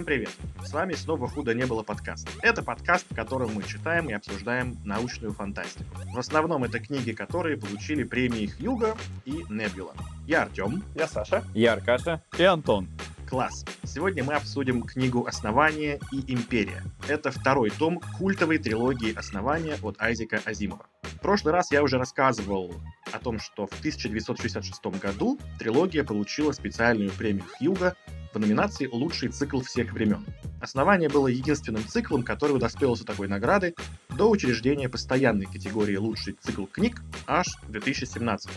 Всем привет! С вами снова «Худо не было» подкаст. Это подкаст, в котором мы читаем и обсуждаем научную фантастику. В основном это книги, которые получили премии Хьюга и Небюла. Я Артем. Я Саша. Я Аркаша. И Антон. Класс! Сегодня мы обсудим книгу «Основание и империя». Это второй том культовой трилогии «Основания» от Айзека Азимова. В прошлый раз я уже рассказывал о том, что в 1966 году трилогия получила специальную премию Хьюга в номинации «Лучший цикл всех времен». «Основание» было единственным циклом, который удостоился такой награды до учреждения постоянной категории «Лучший цикл книг» аж в 2017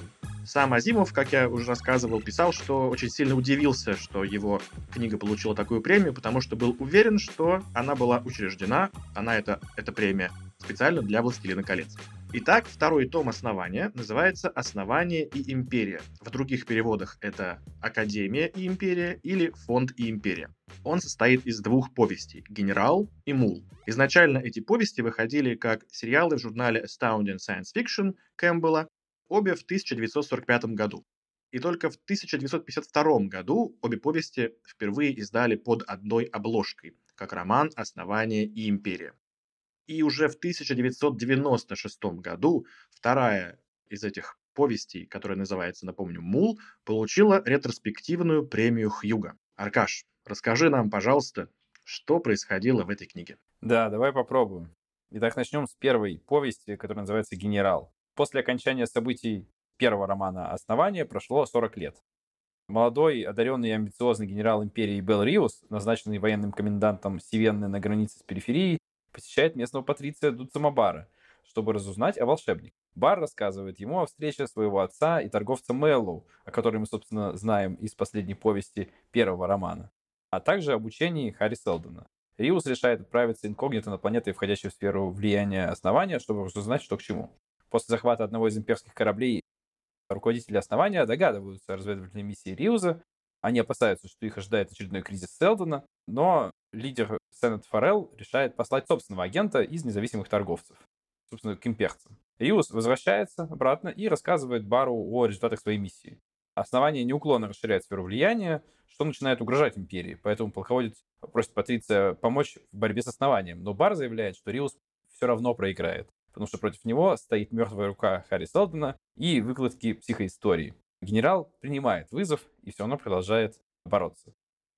сам Азимов, как я уже рассказывал, писал, что очень сильно удивился, что его книга получила такую премию, потому что был уверен, что она была учреждена, она это, эта премия, специально для «Властелина колец». Итак, второй том «Основания» называется «Основание и империя». В других переводах это «Академия и империя» или «Фонд и империя». Он состоит из двух повестей «Генерал» и «Мул». Изначально эти повести выходили как сериалы в журнале Astounding Science Fiction Кэмпбелла, обе в 1945 году. И только в 1952 году обе повести впервые издали под одной обложкой, как роман «Основание и империя». И уже в 1996 году вторая из этих повестей, которая называется, напомню, «Мул», получила ретроспективную премию Хьюга. Аркаш, расскажи нам, пожалуйста, что происходило в этой книге. Да, давай попробуем. Итак, начнем с первой повести, которая называется «Генерал». После окончания событий первого романа «Основание» прошло 40 лет. Молодой, одаренный и амбициозный генерал империи Белл Риус, назначенный военным комендантом Сивенны на границе с периферией, посещает местного патриция Дуцамабара, чтобы разузнать о волшебнике. Бар рассказывает ему о встрече своего отца и торговца Мэллоу, о которой мы, собственно, знаем из последней повести первого романа, а также об учении Харри Селдона. Риус решает отправиться инкогнито на планеты, входящие в сферу влияния основания, чтобы разузнать, что к чему. После захвата одного из имперских кораблей руководители основания догадываются о разведывательной миссии Риуза, они опасаются, что их ожидает очередной кризис Селдона, но лидер Сенат Форелл решает послать собственного агента из независимых торговцев, собственно, к имперцам. Риус возвращается обратно и рассказывает Бару о результатах своей миссии. Основание неуклонно расширяет сферу влияния, что начинает угрожать империи, поэтому полководец просит Патриция помочь в борьбе с основанием, но Бар заявляет, что Риус все равно проиграет, потому что против него стоит мертвая рука Харри Селдона и выкладки психоистории. Генерал принимает вызов и все равно продолжает бороться.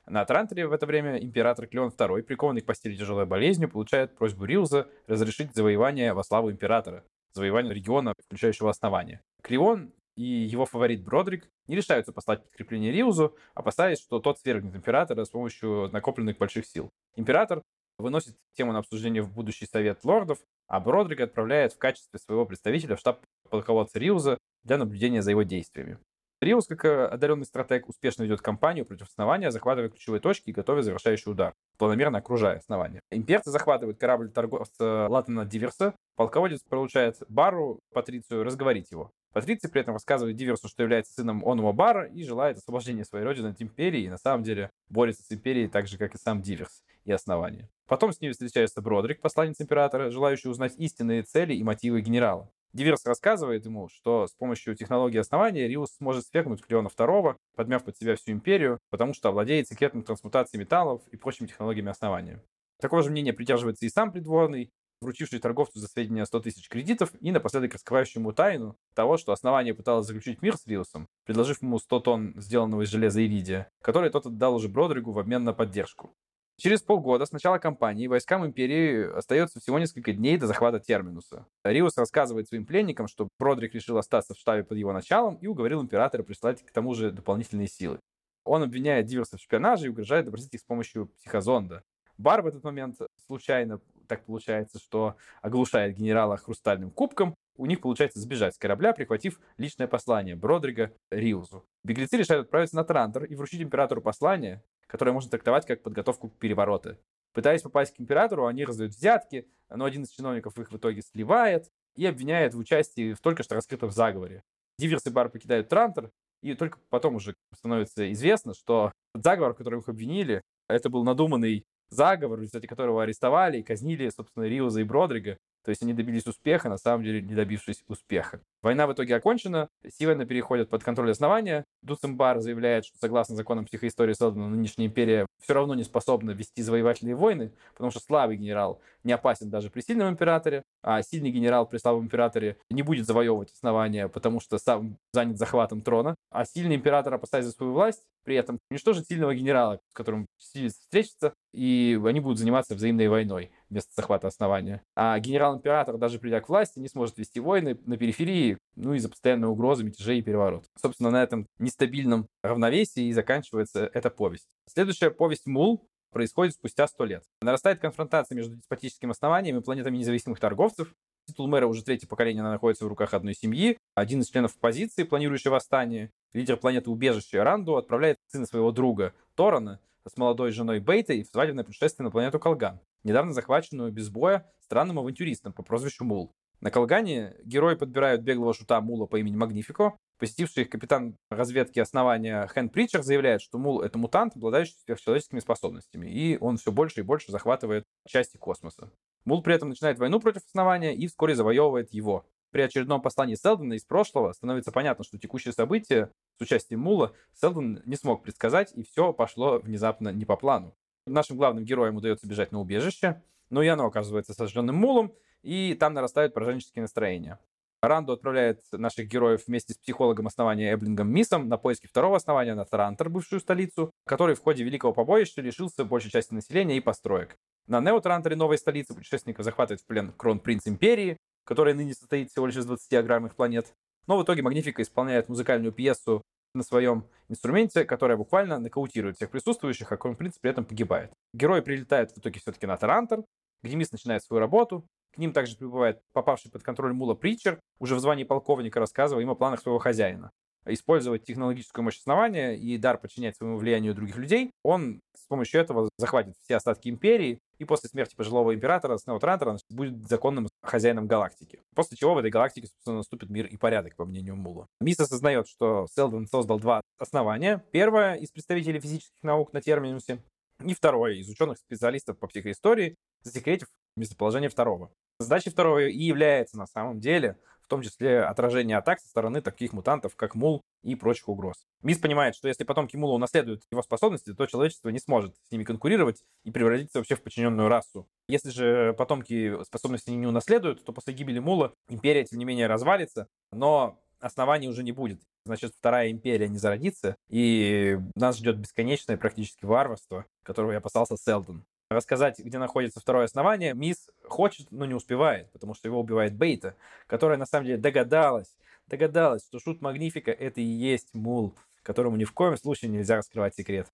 На Атрантере в это время император Клеон II, прикованный к постели тяжелой болезнью, получает просьбу Рилза разрешить завоевание во славу императора, завоевание региона, включающего основание. Крион и его фаворит Бродрик не решаются послать подкрепление Риузу, опасаясь, что тот свергнет императора с помощью накопленных больших сил. Император выносит тему на обсуждение в будущий совет лордов, а Бродрик отправляет в качестве своего представителя в штаб полководца Риуза для наблюдения за его действиями. Риус, как э, одаренный стратег, успешно ведет кампанию против основания, захватывая ключевые точки и готовя завершающий удар, планомерно окружая основание. Имперцы захватывают корабль торговца Латана Диверса. Полководец получает Бару, Патрицию, разговорить его. Патриций при этом рассказывает Диверсу, что является сыном Онума Бара и желает освобождения своей родины от империи, и на самом деле борется с империей так же, как и сам Диверс и основание. Потом с ними встречается Бродрик, посланец императора, желающий узнать истинные цели и мотивы генерала. Диверс рассказывает ему, что с помощью технологии основания Риус сможет свергнуть Клеона II, подмяв под себя всю империю, потому что овладеет секретной трансмутацией металлов и прочими технологиями основания. Такого же мнения придерживается и сам придворный, вручивший торговцу за сведения 100 тысяч кредитов и напоследок раскрывающий ему тайну того, что основание пыталось заключить мир с Риусом, предложив ему 100 тонн сделанного из железа иридия, который тот отдал уже Бродригу в обмен на поддержку. Через полгода с начала кампании войскам империи остается всего несколько дней до захвата Терминуса. Риус рассказывает своим пленникам, что Бродрик решил остаться в штабе под его началом и уговорил императора прислать к тому же дополнительные силы. Он обвиняет Диверса в шпионаже и угрожает допросить их с помощью психозонда. Бар в этот момент случайно так получается, что оглушает генерала хрустальным кубком, у них получается сбежать с корабля, прихватив личное послание Бродрига Риузу. Беглецы решают отправиться на Трантор и вручить императору послание, которое можно трактовать как подготовку к перевороту. Пытаясь попасть к императору, они раздают взятки, но один из чиновников их в итоге сливает и обвиняет в участии в только что раскрытом заговоре. Диверс и Бар покидают Трантор, и только потом уже становится известно, что заговор, в котором их обвинили, это был надуманный заговор, в результате которого арестовали и казнили, собственно, Риуза и Бродрига. То есть они добились успеха, на самом деле не добившись успеха. Война в итоге окончена, Сивена переходит под контроль основания. Дуцембар заявляет, что согласно законам психоистории Селдона, нынешняя империя все равно не способна вести завоевательные войны, потому что слабый генерал не опасен даже при сильном императоре, а сильный генерал при слабом императоре не будет завоевывать основания, потому что сам занят захватом трона, а сильный император опасается за свою власть, при этом уничтожит сильного генерала, с которым встретится, и они будут заниматься взаимной войной вместо захвата основания. А генерал-император, даже придя к власти, не сможет вести войны на периферии, ну, из-за постоянной угрозы, мятежей и переворот. Собственно, на этом нестабильном равновесии и заканчивается эта повесть. Следующая повесть «Мул» происходит спустя сто лет. Нарастает конфронтация между деспотическим основанием и планетами независимых торговцев. Титул мэра уже третье поколение находится в руках одной семьи. Один из членов оппозиции, планирующий восстание, лидер планеты убежища Ранду, отправляет сына своего друга Торана с молодой женой Бейтой в свадебное путешествие на планету Колган, недавно захваченную без боя странным авантюристом по прозвищу Мул. На Колгане герои подбирают беглого шута Мула по имени Магнифико. Посетивший их капитан разведки основания Хэн Притчер заявляет, что Мул — это мутант, обладающий сверхчеловеческими способностями, и он все больше и больше захватывает части космоса. Мул при этом начинает войну против основания и вскоре завоевывает его. При очередном послании Селдона из прошлого становится понятно, что текущие события с участием Мула Селдон не смог предсказать, и все пошло внезапно не по плану. Нашим главным героям удается бежать на убежище, но и оно оказывается сожженным Мулом, и там нарастают пораженческие настроения. Ранду отправляет наших героев вместе с психологом основания Эблингом Мисом на поиски второго основания на Тарантер, бывшую столицу, который в ходе Великого Побоища лишился большей части населения и построек. На Неотарантере, новой столице, путешественников захватывает в плен кронпринц Империи, которая ныне состоит всего лишь из 20 аграрных планет. Но в итоге Магнифика исполняет музыкальную пьесу на своем инструменте, которая буквально нокаутирует всех присутствующих, а кронпринц при этом погибает. Герои прилетают в итоге все-таки на Тарантер, где Мисс начинает свою работу, к ним также прибывает попавший под контроль Мула Притчер, уже в звании полковника рассказывая им о планах своего хозяина. Использовать технологическую мощь основания и дар подчинять своему влиянию других людей, он с помощью этого захватит все остатки империи, и после смерти пожилого императора Снео Трантера будет законным хозяином галактики. После чего в этой галактике, собственно, наступит мир и порядок, по мнению Мула. Мисс осознает, что Селдон создал два основания. Первое — из представителей физических наук на терминусе, и второе — из ученых-специалистов по психоистории, засекретив местоположение второго. Задачей второго и является на самом деле в том числе отражение атак со стороны таких мутантов, как Мул и прочих угроз. Мисс понимает, что если потомки Мула унаследуют его способности, то человечество не сможет с ними конкурировать и превратиться вообще в подчиненную расу. Если же потомки способности не унаследуют, то после гибели Мула империя, тем не менее, развалится, но оснований уже не будет. Значит, вторая империя не зародится, и нас ждет бесконечное практически варварство, которого я опасался Селдон рассказать, где находится второе основание, Мисс хочет, но не успевает, потому что его убивает Бейта, которая на самом деле догадалась, догадалась, что Шут Магнифика это и есть Мул, которому ни в коем случае нельзя раскрывать секрет.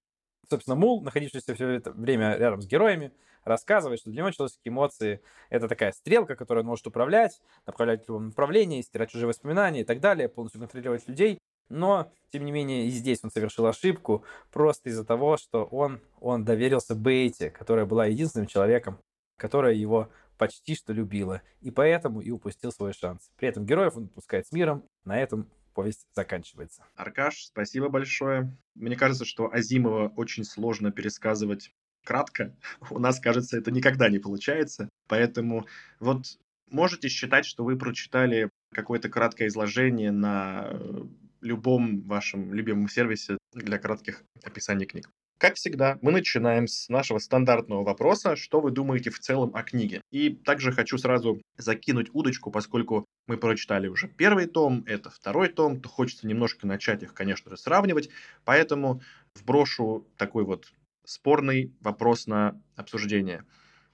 Собственно, Мул, находившийся все это время рядом с героями, рассказывает, что для него человеческие эмоции — это такая стрелка, которую он может управлять, направлять в любом направлении, стирать чужие воспоминания и так далее, полностью контролировать людей. Но, тем не менее, и здесь он совершил ошибку просто из-за того, что он, он доверился Бейте, которая была единственным человеком, которая его почти что любила, и поэтому и упустил свой шанс. При этом героев он отпускает с миром, на этом повесть заканчивается. Аркаш, спасибо большое. Мне кажется, что Азимова очень сложно пересказывать кратко. У нас, кажется, это никогда не получается. Поэтому вот можете считать, что вы прочитали какое-то краткое изложение на любом вашем любимом сервисе для кратких описаний книг. Как всегда, мы начинаем с нашего стандартного вопроса, что вы думаете в целом о книге. И также хочу сразу закинуть удочку, поскольку мы прочитали уже первый том, это второй том, то хочется немножко начать их, конечно же, сравнивать. Поэтому вброшу такой вот спорный вопрос на обсуждение.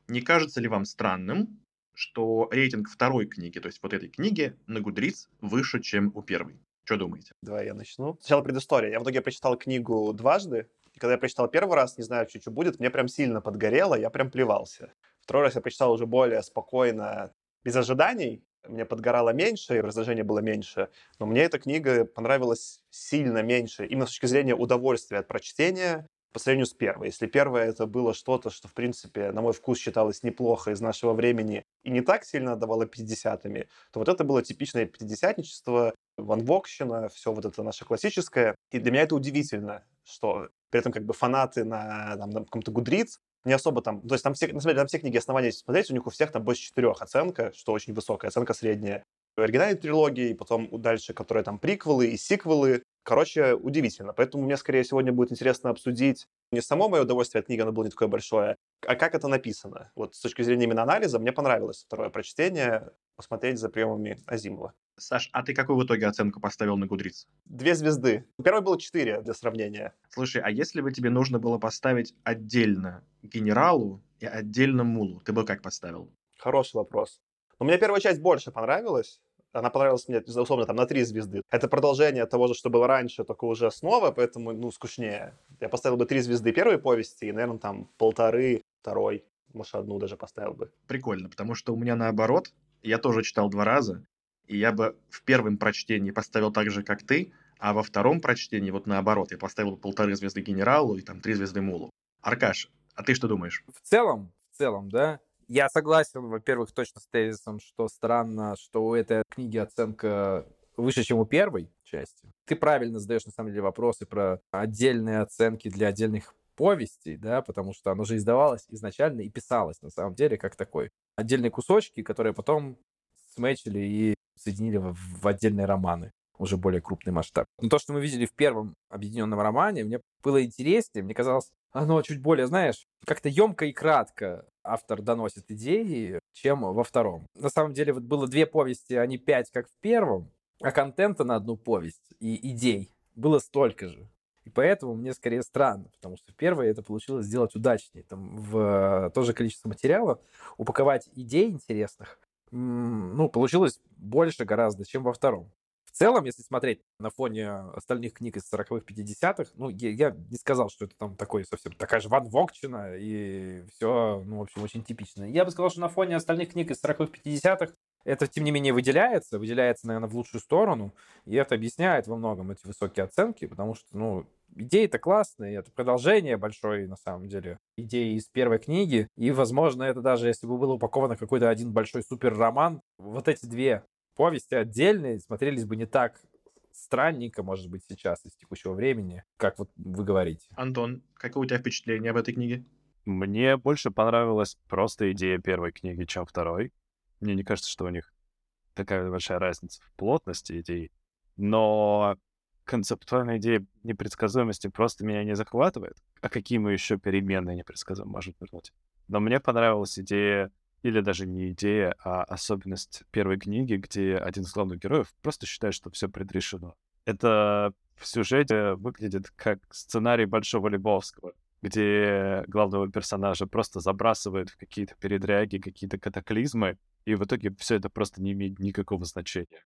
Не кажется ли вам странным, что рейтинг второй книги, то есть вот этой книги на Гудриц выше, чем у первой? Что думаете? Давай я начну. Сначала предыстория. Я в итоге прочитал книгу дважды, и когда я прочитал первый раз, не знаю, что, что будет, мне прям сильно подгорело, я прям плевался. Второй раз я прочитал уже более спокойно, без ожиданий, мне подгорало меньше, и раздражение было меньше, но мне эта книга понравилась сильно меньше, именно с точки зрения удовольствия от прочтения, по сравнению с первой. Если первая это было что-то, что, в принципе, на мой вкус считалось неплохо из нашего времени и не так сильно отдавало 50-ми, то вот это было типичное пятидесятничество, ванвокщина, все вот это наше классическое. И для меня это удивительно, что при этом как бы фанаты на, там, на каком-то Гудриц не особо там... То есть там все, на самом деле, там все книги основания, если смотреть, у них у всех там больше четырех оценка, что очень высокая, оценка средняя. В оригинальной трилогии, потом дальше, которые там приквелы и сиквелы. Короче, удивительно. Поэтому мне, скорее, сегодня будет интересно обсудить не само мое удовольствие от книги, оно было не такое большое, а как это написано. Вот с точки зрения именно анализа, мне понравилось второе прочтение, посмотреть за приемами Азимова. Саш, а ты какую в итоге оценку поставил на Гудриц? Две звезды. Первый был четыре для сравнения. Слушай, а если бы тебе нужно было поставить отдельно генералу и отдельно мулу, ты бы как поставил? Хороший вопрос. Но мне первая часть больше понравилась. Она понравилась мне, условно, там, на три звезды. Это продолжение того же, что было раньше, только уже снова, поэтому, ну, скучнее. Я поставил бы три звезды первой повести и, наверное, там полторы второй. Может, одну даже поставил бы. Прикольно, потому что у меня наоборот. Я тоже читал два раза, и я бы в первом прочтении поставил так же, как ты, а во втором прочтении, вот наоборот, я поставил полторы звезды генералу и там три звезды мулу. Аркаш, а ты что думаешь? В целом, в целом, да, я согласен, во-первых, точно с тезисом, что странно, что у этой книги оценка выше, чем у первой части. Ты правильно задаешь, на самом деле, вопросы про отдельные оценки для отдельных повестей, да, потому что оно же издавалось изначально и писалось, на самом деле, как такой отдельные кусочки, которые потом сметчили и соединили в отдельные романы уже более крупный масштаб. Но то, что мы видели в первом объединенном романе, мне было интереснее, мне казалось, оно чуть более, знаешь, как-то емко и кратко автор доносит идеи, чем во втором. На самом деле вот было две повести, а не пять, как в первом, а контента на одну повесть и идей было столько же. И поэтому мне скорее странно, потому что в первой это получилось сделать удачнее. Там в то же количество материала упаковать идей интересных, ну, получилось больше гораздо, чем во втором целом, если смотреть на фоне остальных книг из 40-х, 50-х, ну, я, я не сказал, что это там такой совсем такая же Ван Вогчина, и все, ну, в общем, очень типично. Я бы сказал, что на фоне остальных книг из 40-х, 50-х это, тем не менее, выделяется, выделяется, наверное, в лучшую сторону, и это объясняет во многом эти высокие оценки, потому что, ну, идеи-то классные, это продолжение большой, на самом деле, идеи из первой книги, и, возможно, это даже, если бы было упаковано какой-то один большой супер-роман, вот эти две повести отдельные смотрелись бы не так странненько, может быть, сейчас из текущего времени, как вот вы говорите. Антон, какое у тебя впечатление об этой книге? Мне больше понравилась просто идея первой книги, чем второй. Мне не кажется, что у них такая большая разница в плотности идей. Но концептуальная идея непредсказуемости просто меня не захватывает. А какие мы еще переменные непредсказуемые можем вернуть? Но мне понравилась идея или даже не идея, а особенность первой книги, где один из главных героев просто считает, что все предрешено. Это в сюжете выглядит как сценарий Большого Лебовского, где главного персонажа просто забрасывают в какие-то передряги, какие-то катаклизмы, и в итоге все это просто не имеет никакого значения.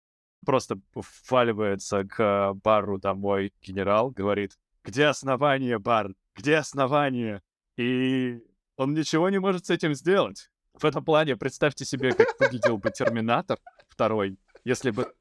Просто вваливается к бару домой генерал, говорит, где основание, бар? Где основание? И он ничего не может с этим сделать в этом плане представьте себе, как выглядел бы Терминатор второй, если бы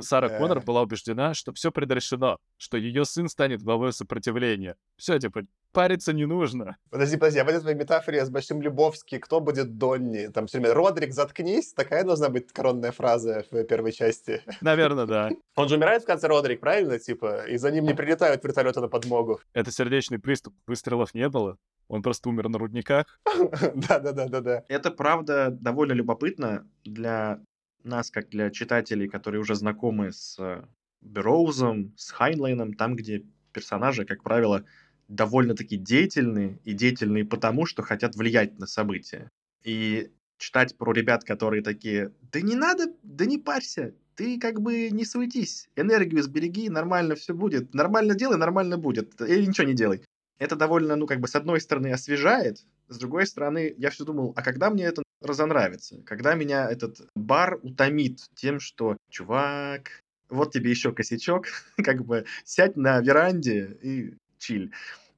Сара Коннор была убеждена, что все предрешено, что ее сын станет главой сопротивления. Все, типа, париться не нужно. Подожди, подожди, а в этой метафоре с Большим Любовски кто будет Донни? Там все время «Родрик, заткнись» такая должна быть коронная фраза в первой части. Наверное, да. Он же умирает в конце Родрик, правильно? Типа, и за ним не прилетают вертолеты на подмогу. Это сердечный приступ, выстрелов не было. Он просто умер на рудниках. Да-да-да-да-да. Это, правда, довольно любопытно для нас, как для читателей, которые уже знакомы с Бероузом, с Хайнлайном, там, где персонажи, как правило, довольно-таки деятельны, и деятельны потому, что хотят влиять на события. И читать про ребят, которые такие, да не надо, да не парься, ты как бы не суетись, энергию сбереги, нормально все будет, нормально делай, нормально будет, или ничего не делай это довольно, ну, как бы, с одной стороны, освежает, с другой стороны, я все думал, а когда мне это разонравится? Когда меня этот бар утомит тем, что, чувак, вот тебе еще косячок, как бы сядь на веранде и чиль.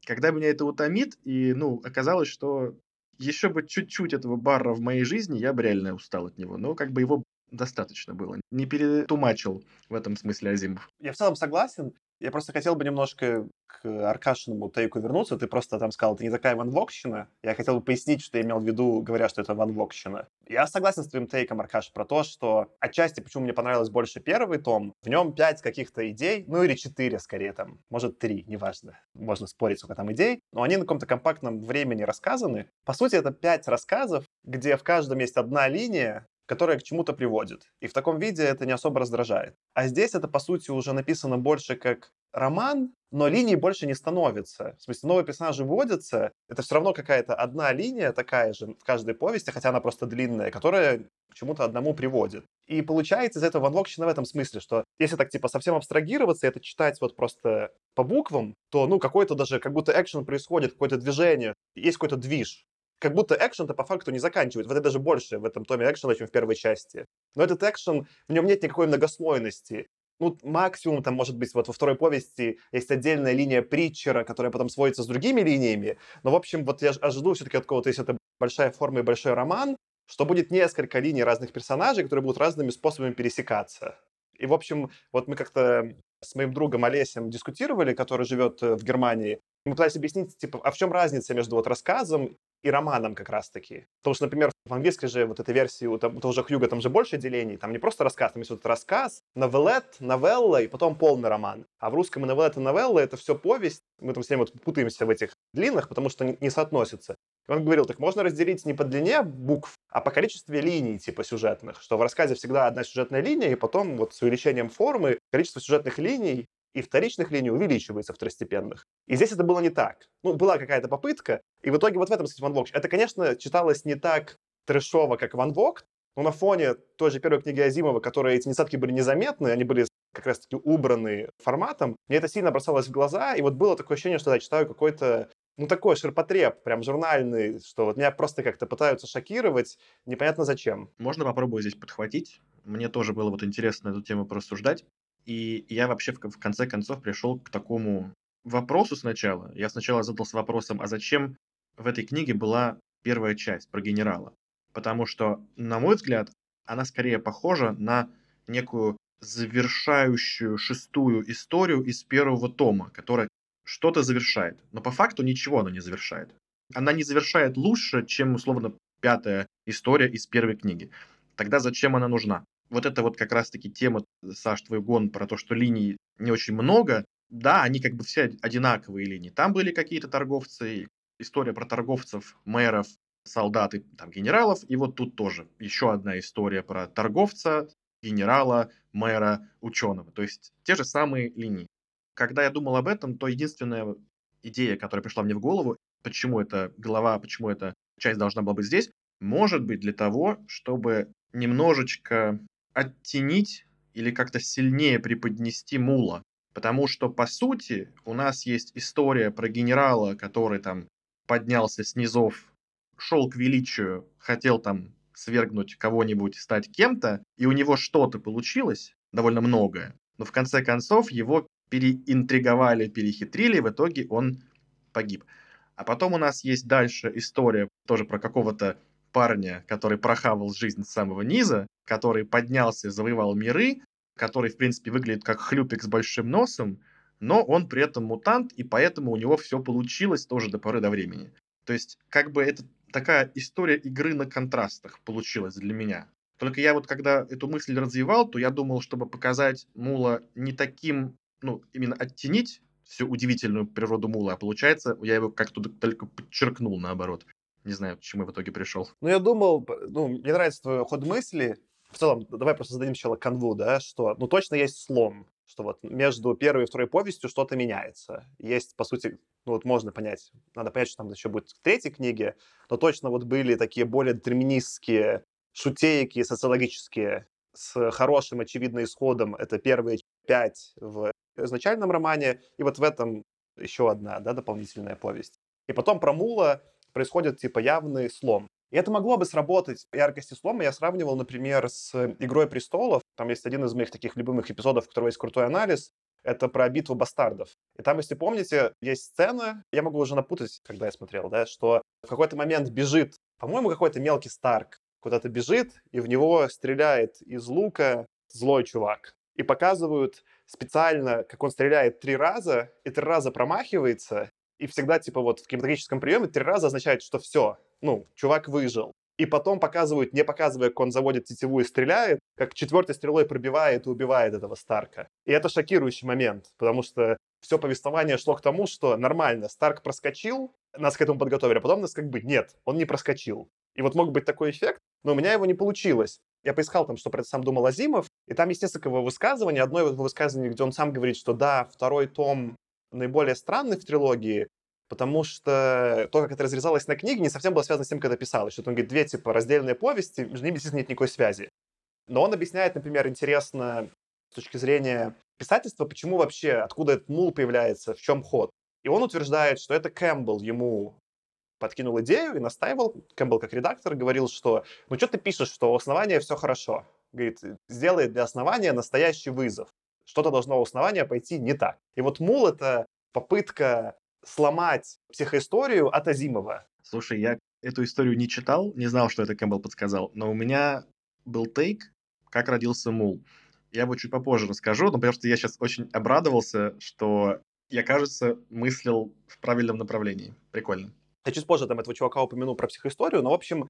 Когда меня это утомит, и, ну, оказалось, что еще бы чуть-чуть этого бара в моей жизни, я бы реально устал от него. Но как бы его достаточно было. Не перетумачил в этом смысле Азимов. Я в целом согласен. Я просто хотел бы немножко к Аркашиному тейку вернуться. Ты просто там сказал, это не такая ванвокщина. Я хотел бы пояснить, что я имел в виду, говоря, что это ванвокщина. Я согласен с твоим тейком, Аркаш, про то, что отчасти, почему мне понравилось больше первый том, в нем пять каких-то идей, ну или четыре скорее там, может три, неважно, можно спорить, сколько там идей, но они на каком-то компактном времени рассказаны. По сути, это пять рассказов, где в каждом есть одна линия, которая к чему-то приводит. И в таком виде это не особо раздражает. А здесь это, по сути, уже написано больше как роман, но линий больше не становится. В смысле, новые персонажи вводятся, это все равно какая-то одна линия такая же в каждой повести, хотя она просто длинная, которая к чему-то одному приводит. И получается из этого ванвокщина в этом смысле, что если так типа совсем абстрагироваться и это читать вот просто по буквам, то ну какой-то даже, как будто экшен происходит, какое-то движение, есть какой-то движ. Как будто экшен-то по факту не заканчивает. В это даже больше в этом томе экшена, чем в первой части. Но этот экшен, в нем нет никакой многослойности ну, максимум там может быть вот во второй повести есть отдельная линия Притчера, которая потом сводится с другими линиями. Но, в общем, вот я ожидаю все-таки от какого-то, если это большая форма и большой роман, что будет несколько линий разных персонажей, которые будут разными способами пересекаться. И, в общем, вот мы как-то с моим другом Олесем дискутировали, который живет э, в Германии. Мы пытались объяснить, типа, а в чем разница между вот рассказом и романом как раз-таки. Потому что, например, в английской же вот этой версии у, того же Хьюга там же больше делений, там не просто рассказ, там есть вот рассказ, новеллет, новелла и потом полный роман. А в русском и новеллет, и новелла — это все повесть. Мы там с ним вот путаемся в этих длинных, потому что не, не соотносятся. И он говорил, так можно разделить не по длине букв, а по количеству линий, типа, сюжетных. Что в рассказе всегда одна сюжетная линия, и потом вот с увеличением формы количество сюжетных линий и вторичных линий увеличивается второстепенных. И здесь это было не так. Ну, была какая-то попытка, и в итоге вот в этом, кстати, Ван Вог. Это, конечно, читалось не так трэшово, как Ван Вог, но на фоне той же первой книги Азимова, которые эти недостатки были незаметны, они были как раз-таки убраны форматом, мне это сильно бросалось в глаза, и вот было такое ощущение, что я читаю какой-то ну, такой ширпотреб, прям журнальный, что вот меня просто как-то пытаются шокировать, непонятно зачем. Можно попробую здесь подхватить? Мне тоже было вот интересно эту тему порассуждать. И я вообще в, в конце концов пришел к такому вопросу сначала. Я сначала задался вопросом, а зачем в этой книге была первая часть про генерала? Потому что, на мой взгляд, она скорее похожа на некую завершающую шестую историю из первого тома, которая что-то завершает. Но по факту ничего она не завершает. Она не завершает лучше, чем, условно, пятая история из первой книги. Тогда зачем она нужна? Вот это вот как раз-таки тема, Саш, твой гон про то, что линий не очень много, да, они как бы все одинаковые линии. Там были какие-то торговцы, история про торговцев, мэров, солдат и там, генералов, и вот тут тоже еще одна история про торговца, генерала, мэра, ученого. То есть те же самые линии. Когда я думал об этом, то единственная идея, которая пришла мне в голову, почему эта глава, почему эта часть должна была быть здесь, может быть для того, чтобы немножечко оттенить или как-то сильнее преподнести Мула. Потому что, по сути, у нас есть история про генерала, который там поднялся с низов, шел к величию, хотел там свергнуть кого-нибудь, стать кем-то, и у него что-то получилось, довольно многое. Но в конце концов его переинтриговали, перехитрили, в итоге он погиб. А потом у нас есть дальше история тоже про какого-то парня, который прохавал жизнь с самого низа, который поднялся, завоевал миры, который, в принципе, выглядит как хлюпик с большим носом, но он при этом мутант, и поэтому у него все получилось тоже до поры до времени. То есть, как бы это такая история игры на контрастах получилась для меня. Только я вот когда эту мысль развивал, то я думал, чтобы показать Мула не таким, ну, именно оттенить всю удивительную природу Мула, а получается, я его как-то только подчеркнул наоборот. Не знаю, к чему я в итоге пришел. Ну, я думал, ну, мне нравится твой ход мысли. В целом, давай просто зададим сначала канву, да, что, ну, точно есть слом, что вот между первой и второй повестью что-то меняется. Есть, по сути, ну вот можно понять, надо понять, что там еще будет в третьей книге, но точно вот были такие более детерминистские шутейки социологические с хорошим, очевидным исходом. Это первые пять в изначальном романе, и вот в этом еще одна, да, дополнительная повесть. И потом про Мула происходит типа явный слом. И это могло бы сработать яркости слома. Я сравнивал, например, с «Игрой престолов». Там есть один из моих таких любимых эпизодов, в котором есть крутой анализ. Это про битву бастардов. И там, если помните, есть сцена, я могу уже напутать, когда я смотрел, да, что в какой-то момент бежит, по-моему, какой-то мелкий Старк куда-то бежит, и в него стреляет из лука злой чувак. И показывают специально, как он стреляет три раза, и три раза промахивается, и всегда, типа, вот в кинематографическом приеме три раза означает, что все, ну, чувак выжил. и потом показывают, не показывая, как он заводит тетиву и стреляет, как четвертой стрелой пробивает и убивает этого Старка. И это шокирующий момент, потому что все повествование шло к тому, что нормально, Старк проскочил, нас к этому подготовили, а потом нас как бы нет, он не проскочил. И вот мог быть такой эффект, но у меня его не получилось. Я поискал там, что про это сам думал Азимов, и там есть несколько его высказываний. Одно его высказывание, где он сам говорит, что да, второй том наиболее странный в трилогии, потому что то, как это разрезалось на книге, не совсем было связано с тем, когда писалось. Что он говорит, две типа раздельные повести, между ними, естественно, нет никакой связи. Но он объясняет, например, интересно с точки зрения писательства, почему вообще, откуда этот мул появляется, в чем ход. И он утверждает, что это Кэмпбелл ему подкинул идею и настаивал. Кэмпбелл как редактор говорил, что ну что ты пишешь, что у основания все хорошо. Говорит, сделай для основания настоящий вызов. Что-то должно у основания пойти не так. И вот мул — это попытка сломать психоисторию от Азимова. Слушай, я эту историю не читал, не знал, что это Кэмпбелл подсказал, но у меня был тейк, как родился мул. Я его чуть попозже расскажу, но потому что я сейчас очень обрадовался, что я, кажется, мыслил в правильном направлении. Прикольно. Я чуть позже там этого чувака упомяну про психоисторию, но, в общем,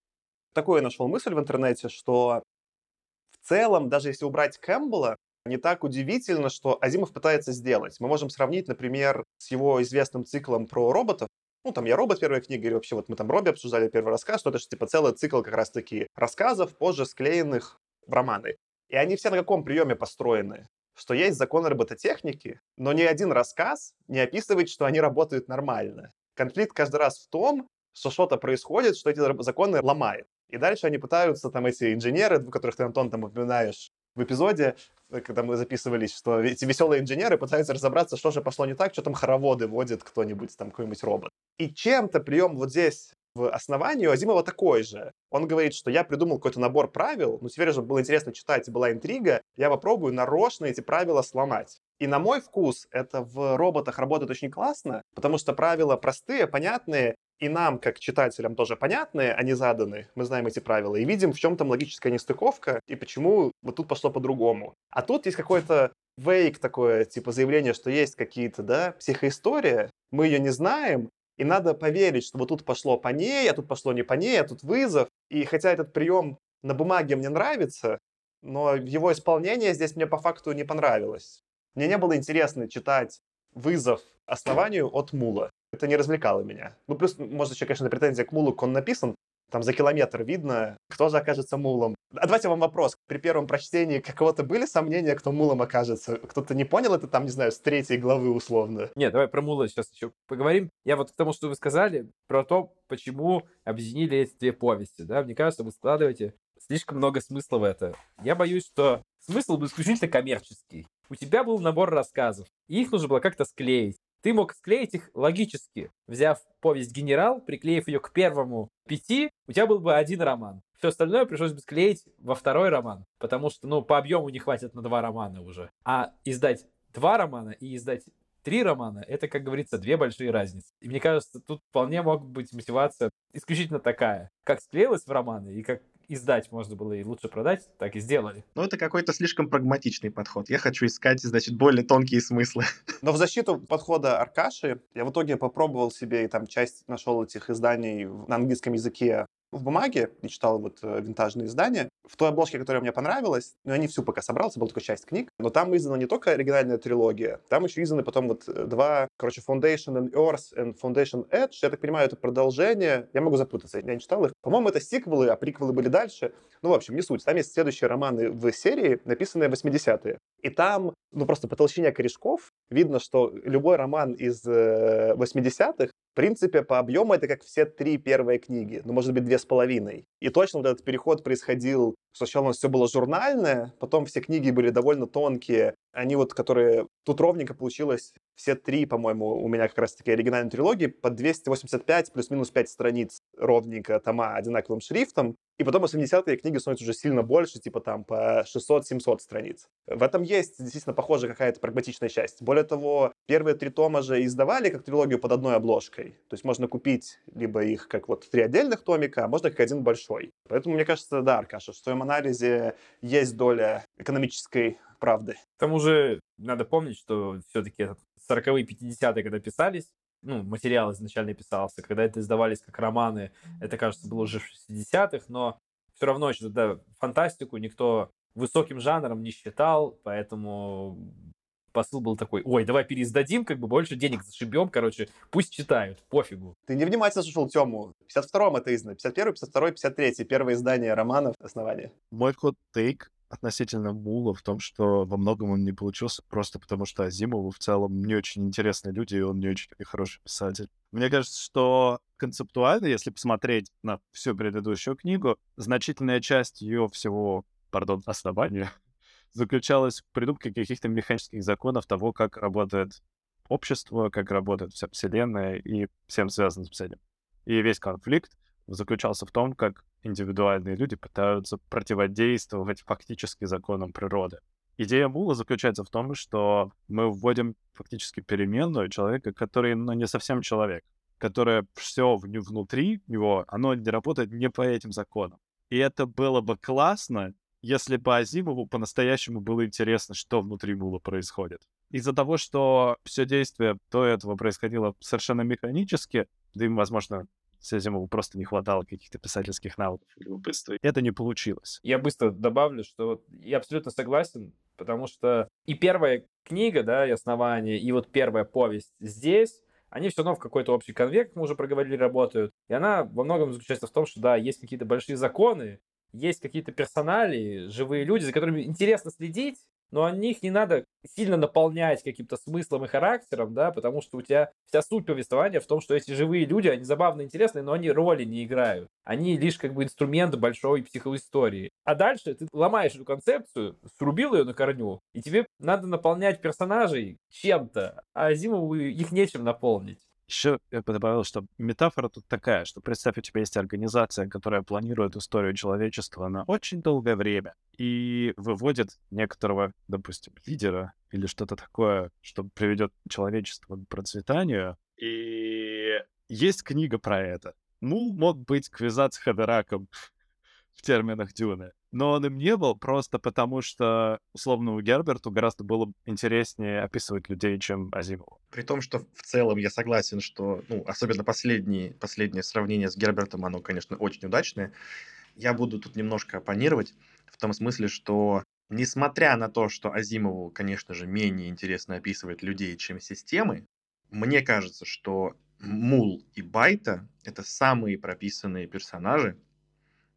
такую я нашел мысль в интернете, что в целом, даже если убрать Кэмпбелла, не так удивительно, что Азимов пытается сделать. Мы можем сравнить, например, с его известным циклом про роботов. Ну, там «Я робот» первая книга, или вообще вот мы там Робби обсуждали первый рассказ, что это же типа целый цикл как раз-таки рассказов, позже склеенных в романы. И они все на каком приеме построены? Что есть законы робототехники, но ни один рассказ не описывает, что они работают нормально. Конфликт каждый раз в том, что что-то происходит, что эти законы ломает. И дальше они пытаются, там, эти инженеры, которых ты, Антон, там упоминаешь в эпизоде, когда мы записывались, что эти веселые инженеры пытаются разобраться, что же пошло не так, что там хороводы водит кто-нибудь, там, какой-нибудь робот. И чем-то прием вот здесь в основании у Азимова такой же. Он говорит, что я придумал какой-то набор правил, но теперь уже было интересно читать, была интрига, я попробую нарочно эти правила сломать. И на мой вкус это в роботах работает очень классно, потому что правила простые, понятные, и нам, как читателям, тоже понятные, они заданы, мы знаем эти правила, и видим, в чем там логическая нестыковка, и почему вот тут пошло по-другому. А тут есть какой-то вейк такое, типа заявление, что есть какие-то, да, психоистория, мы ее не знаем, и надо поверить, что вот тут пошло по ней, а тут пошло не по ней, а тут вызов. И хотя этот прием на бумаге мне нравится, но его исполнение здесь мне по факту не понравилось. Мне не было интересно читать вызов основанию от Мула. Это не развлекало меня. Ну, плюс, может, еще, конечно, претензия к Мулу, он написан, там за километр видно, кто же окажется мулом. А давайте вам вопрос. При первом прочтении какого-то были сомнения, кто мулом окажется? Кто-то не понял это там, не знаю, с третьей главы условно? Нет, давай про мула сейчас еще поговорим. Я вот к тому, что вы сказали, про то, почему объединили эти две повести. Да? Мне кажется, вы складываете слишком много смысла в это. Я боюсь, что смысл был исключительно коммерческий. У тебя был набор рассказов, и их нужно было как-то склеить. Ты мог склеить их логически, взяв повесть «Генерал», приклеив ее к первому пяти, у тебя был бы один роман. Все остальное пришлось бы склеить во второй роман, потому что, ну, по объему не хватит на два романа уже. А издать два романа и издать три романа, это, как говорится, две большие разницы. И мне кажется, тут вполне мог быть мотивация исключительно такая. Как склеилась в романы и как издать можно было и лучше продать, так и сделали. Ну, это какой-то слишком прагматичный подход. Я хочу искать, значит, более тонкие смыслы. Но в защиту подхода Аркаши я в итоге попробовал себе и там часть нашел этих изданий на английском языке в бумаге и читал вот э, винтажные издания. В той обложке, которая мне понравилась, ну, я не всю пока собрался, была только часть книг, но там издана не только оригинальная трилогия, там еще изданы потом вот э, два, короче, Foundation and Earth and Foundation Edge. Я так понимаю, это продолжение. Я могу запутаться, я не читал их. По-моему, это сиквелы, а приквелы были дальше. Ну, в общем, не суть. Там есть следующие романы в серии, написанные в 80-е. И там, ну, просто по толщине корешков видно, что любой роман из э, 80-х в принципе, по объему это как все три первые книги, ну, может быть, две с половиной. И точно вот этот переход происходил, сначала у нас все было журнальное, потом все книги были довольно тонкие. Они вот, которые... Тут ровненько получилось все три, по-моему, у меня как раз-таки оригинальной трилогии, по 285 плюс-минус 5 страниц ровненько, тома одинаковым шрифтом. И потом 80-е книги становятся уже сильно больше, типа там по 600-700 страниц. В этом есть действительно похожая какая-то прагматичная часть. Более того, первые три тома же издавали как трилогию под одной обложкой. То есть можно купить либо их как вот три отдельных томика, а можно как один большой. Поэтому мне кажется, да, Аркаша, в твоем анализе есть доля экономической правды. К тому же надо помнить, что все-таки 40-е, 50-е, когда писались, ну, материал изначально писался, когда это издавались как романы, это, кажется, было уже в 60-х, но все равно еще да, фантастику никто высоким жанром не считал, поэтому посыл был такой, ой, давай переиздадим, как бы больше денег зашибем, короче, пусть читают, пофигу. Ты невнимательно слушал Тему. В 52-м это издано, 51 52 53 первое издание романов «Основание». Мой ход тейк относительно Мула в том, что во многом он не получился просто потому, что Азимову в целом не очень интересные люди, и он не очень хороший писатель. Мне кажется, что концептуально, если посмотреть на всю предыдущую книгу, значительная часть ее всего, пардон, основания заключалась в придумке каких-то механических законов того, как работает общество, как работает вся Вселенная и всем связанным с этим. И весь конфликт заключался в том, как индивидуальные люди пытаются противодействовать фактически законам природы. Идея Мула заключается в том, что мы вводим фактически переменную человека, который ну, не совсем человек, которое все внутри него, оно не работает не по этим законам. И это было бы классно, если бы Азимову по-настоящему было интересно, что внутри Мула происходит. Из-за того, что все действие до этого происходило совершенно механически, да и, возможно, Азимову просто не хватало каких-то писательских навыков или любопытства. Это не получилось. Я быстро добавлю, что я абсолютно согласен, потому что и первая книга, да, и основание, и вот первая повесть здесь, они все равно в какой-то общий конвейер, как мы уже проговорили, работают. И она во многом заключается в том, что, да, есть какие-то большие законы, есть какие-то персонали, живые люди, за которыми интересно следить, но о них не надо сильно наполнять каким-то смыслом и характером, да, потому что у тебя вся суть повествования в том, что эти живые люди, они забавно интересные, но они роли не играют. Они лишь как бы инструмент большой психоистории. А дальше ты ломаешь эту концепцию, срубил ее на корню, и тебе надо наполнять персонажей чем-то, а Зимову их нечем наполнить. Еще я бы добавил, что метафора тут такая, что представь, у тебя есть организация, которая планирует историю человечества на очень долгое время и выводит некоторого, допустим, лидера или что-то такое, что приведет человечество к процветанию. И есть книга про это. Ну, мог быть Квизац Хадераком в терминах Дюны но он им не был просто потому, что условному Герберту гораздо было интереснее описывать людей, чем Азимову. При том, что в целом я согласен, что, ну, особенно последние, последнее сравнение с Гербертом, оно, конечно, очень удачное. Я буду тут немножко оппонировать в том смысле, что несмотря на то, что Азимову, конечно же, менее интересно описывать людей, чем системы, мне кажется, что Мул и Байта — это самые прописанные персонажи,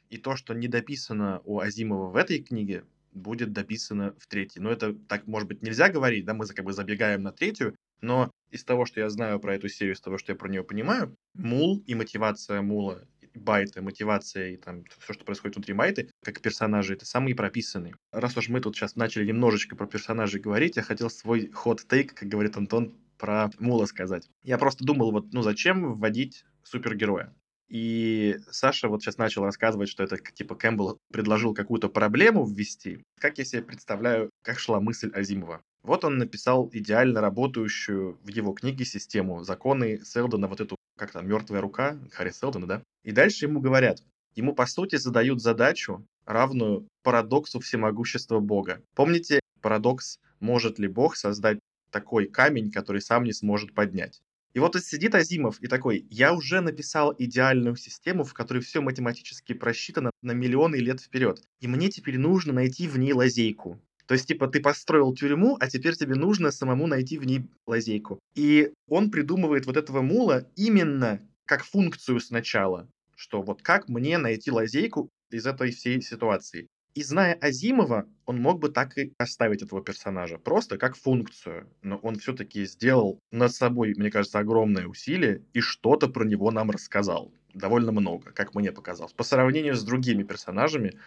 и то, что не дописано у Азимова в этой книге, будет дописано в третьей. Но это так, может быть, нельзя говорить, да, мы как бы забегаем на третью, но из того, что я знаю про эту серию, из того, что я про нее понимаю, Мул и мотивация Мула, Байта, мотивация и там все, что происходит внутри Байты, как персонажи, это самые прописанные. Раз уж мы тут сейчас начали немножечко про персонажей говорить, я хотел свой ход-тейк, как говорит Антон, про Мула сказать. Я просто думал, вот, ну зачем вводить супергероя? И Саша вот сейчас начал рассказывать, что это типа Кэмпбелл предложил какую-то проблему ввести. Как я себе представляю, как шла мысль Азимова? Вот он написал идеально работающую в его книге систему законы Селдона, вот эту, как там, мертвая рука Харри Селдона, да? И дальше ему говорят, ему по сути задают задачу, равную парадоксу всемогущества Бога. Помните парадокс, может ли Бог создать такой камень, который сам не сможет поднять? И вот сидит Азимов и такой, я уже написал идеальную систему, в которой все математически просчитано на миллионы лет вперед. И мне теперь нужно найти в ней лазейку. То есть, типа, ты построил тюрьму, а теперь тебе нужно самому найти в ней лазейку. И он придумывает вот этого мула именно как функцию сначала, что вот как мне найти лазейку из этой всей ситуации. И зная Азимова, он мог бы так и оставить этого персонажа, просто как функцию. Но он все-таки сделал над собой, мне кажется, огромное усилие и что-то про него нам рассказал. Довольно много, как мне показалось. По сравнению с другими персонажами,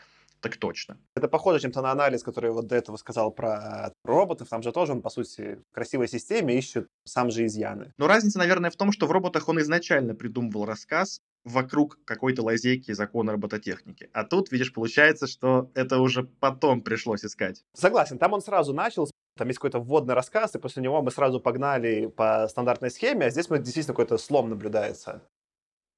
так точно. Это похоже чем-то на анализ, который вот до этого сказал про роботов. Там же тоже он, по сути, в красивой системе ищет сам же изъяны. Но разница, наверное, в том, что в роботах он изначально придумывал рассказ, вокруг какой-то лазейки закона робототехники. А тут, видишь, получается, что это уже потом пришлось искать. Согласен, там он сразу начал, там есть какой-то вводный рассказ, и после него мы сразу погнали по стандартной схеме, а здесь мы действительно какой-то слом наблюдается.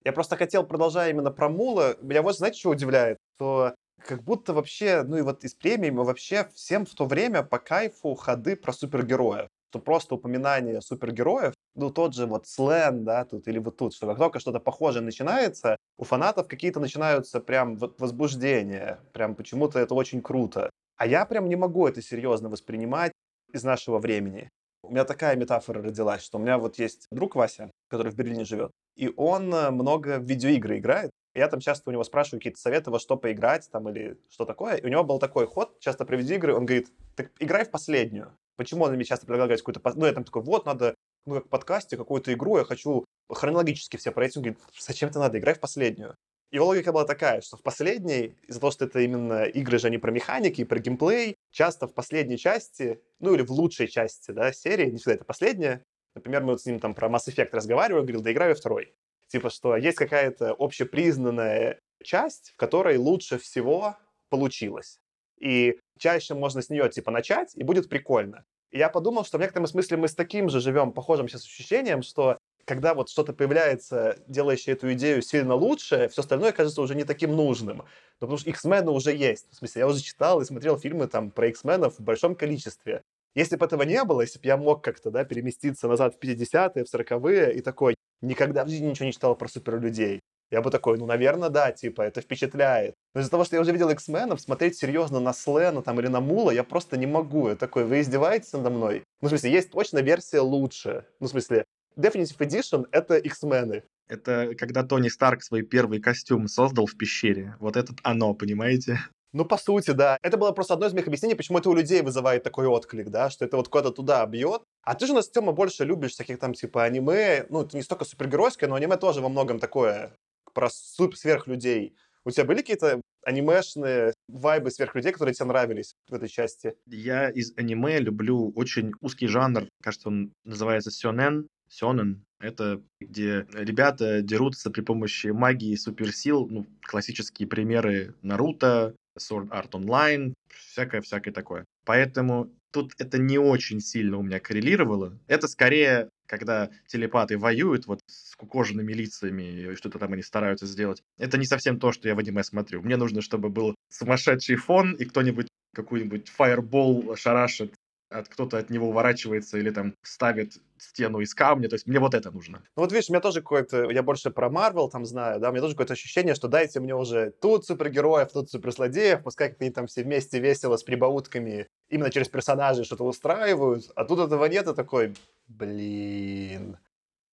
Я просто хотел, продолжая именно про Мула, меня вот, знаете, что удивляет? Что как будто вообще, ну и вот из премии мы вообще всем в то время по кайфу ходы про супергероев. Что просто упоминание супергероев, ну, тот же вот слен, да, тут, или вот тут, что как только что-то похожее начинается, у фанатов какие-то начинаются прям возбуждения, прям почему-то это очень круто. А я прям не могу это серьезно воспринимать из нашего времени. У меня такая метафора родилась, что у меня вот есть друг Вася, который в Берлине живет, и он э, много в видеоигры играет. Я там часто у него спрашиваю какие-то советы, во что поиграть там или что такое. И у него был такой ход, часто про видеоигры, он говорит, так играй в последнюю. Почему он мне часто предлагает какую-то... Ну, я там такой, вот, надо, ну, как в подкасте, какую-то игру, я хочу хронологически все пройти. Он говорит, зачем это надо, играй в последнюю. Его логика была такая, что в последней, из-за того, что это именно игры же, они про механики про геймплей, часто в последней части, ну или в лучшей части, да, серии, не всегда это последняя, например, мы вот с ним там про Mass Effect разговаривали, говорил, да играю второй. Типа, что есть какая-то общепризнанная часть, в которой лучше всего получилось. И чаще можно с нее, типа, начать, и будет прикольно. И я подумал, что в некотором смысле мы с таким же живем, похожим сейчас ощущением, что когда вот что-то появляется, делающее эту идею сильно лучше, все остальное кажется уже не таким нужным. Но потому что X-Men уже есть. В смысле, я уже читал и смотрел фильмы там про X-менов в большом количестве. Если бы этого не было, если бы я мог как-то да, переместиться назад в 50-е, в 40-е и такой, никогда в жизни ничего не читал про суперлюдей, я бы такой, ну, наверное, да, типа, это впечатляет. Но из-за того, что я уже видел X-менов, смотреть серьезно на Слена там или на Мула я просто не могу. Я такой, вы издеваетесь надо мной? Ну, в смысле, есть точно версия лучше. Ну, в смысле, Definitive Edition — это X-мены. Это когда Тони Старк свой первый костюм создал в пещере. Вот это оно, понимаете? Ну, по сути, да. Это было просто одно из моих объяснений, почему это у людей вызывает такой отклик, да, что это вот куда-то туда бьет. А ты же, у нас, Тёма, больше любишь всяких там, типа, аниме, ну, это не столько супергеройское, но аниме тоже во многом такое про сверхлюдей. У тебя были какие-то анимешные вайбы сверхлюдей, которые тебе нравились в этой части? Я из аниме люблю очень узкий жанр, кажется, он называется сёнэн, сёнэн. Это где ребята дерутся при помощи магии и суперсил, ну, классические примеры Наруто, Sword Art Online, всякое-всякое такое. Поэтому тут это не очень сильно у меня коррелировало. Это скорее, когда телепаты воюют вот с кукоженными лицами, и что-то там они стараются сделать. Это не совсем то, что я в аниме смотрю. Мне нужно, чтобы был сумасшедший фон, и кто-нибудь какую-нибудь фаербол шарашит от кто-то от него уворачивается или там ставит стену из камня, то есть мне вот это нужно. Ну вот видишь, у меня тоже какое-то, я больше про Марвел там знаю, да, у меня тоже какое-то ощущение, что дайте мне уже тут супергероев, тут суперзлодеев, пускай как они там все вместе весело с прибаутками именно через персонажей что-то устраивают, а тут этого нет, и такой, блин.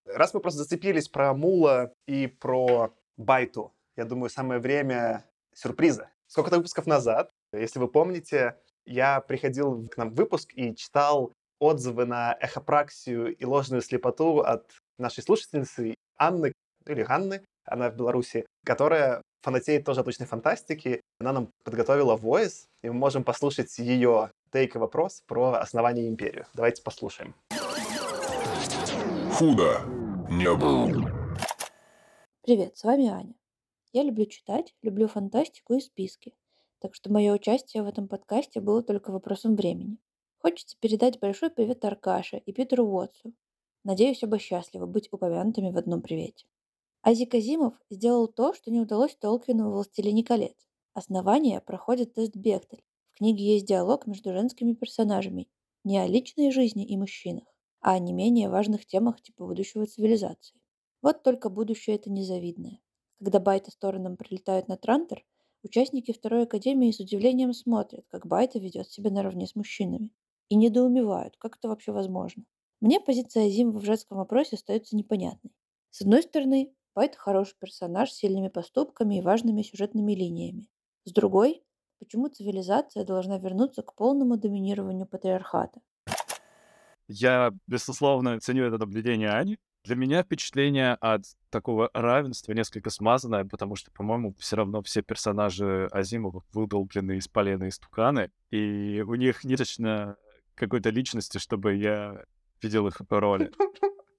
Раз мы просто зацепились про Мула и про Байту, я думаю, самое время сюрприза. Сколько-то выпусков назад, если вы помните, я приходил к нам в выпуск и читал отзывы на эхопраксию и ложную слепоту от нашей слушательницы Анны, или Ганны, она в Беларуси, которая фанатеет тоже от точной фантастики. Она нам подготовила voice, и мы можем послушать ее тейк и вопрос про основание империи. Давайте послушаем. Худо не было. Привет, с вами Аня. Я люблю читать, люблю фантастику и списки. Так что мое участие в этом подкасте было только вопросом времени. Хочется передать большой привет Аркаше и Питеру Уотсу. Надеюсь, оба счастливы быть упомянутыми в одном привете. Азик Азимов сделал то, что не удалось Толкину в «Властелине колец». Основание проходит тест Бехтель. В книге есть диалог между женскими персонажами не о личной жизни и мужчинах, а о не менее важных темах типа будущего цивилизации. Вот только будущее это незавидное. Когда байты сторонам прилетают на Трантор, Участники второй академии с удивлением смотрят, как Байта ведет себя наравне с мужчинами. И недоумевают, как это вообще возможно. Мне позиция Азимова в женском вопросе остается непонятной. С одной стороны, Байт хороший персонаж с сильными поступками и важными сюжетными линиями. С другой, почему цивилизация должна вернуться к полному доминированию патриархата? Я, безусловно, ценю это наблюдение Ани. Для меня впечатление от такого равенства несколько смазанное, потому что, по-моему, все равно все персонажи Азимова выдолблены из полена и стуканы, и у них не точно какой-то личности, чтобы я видел их роли.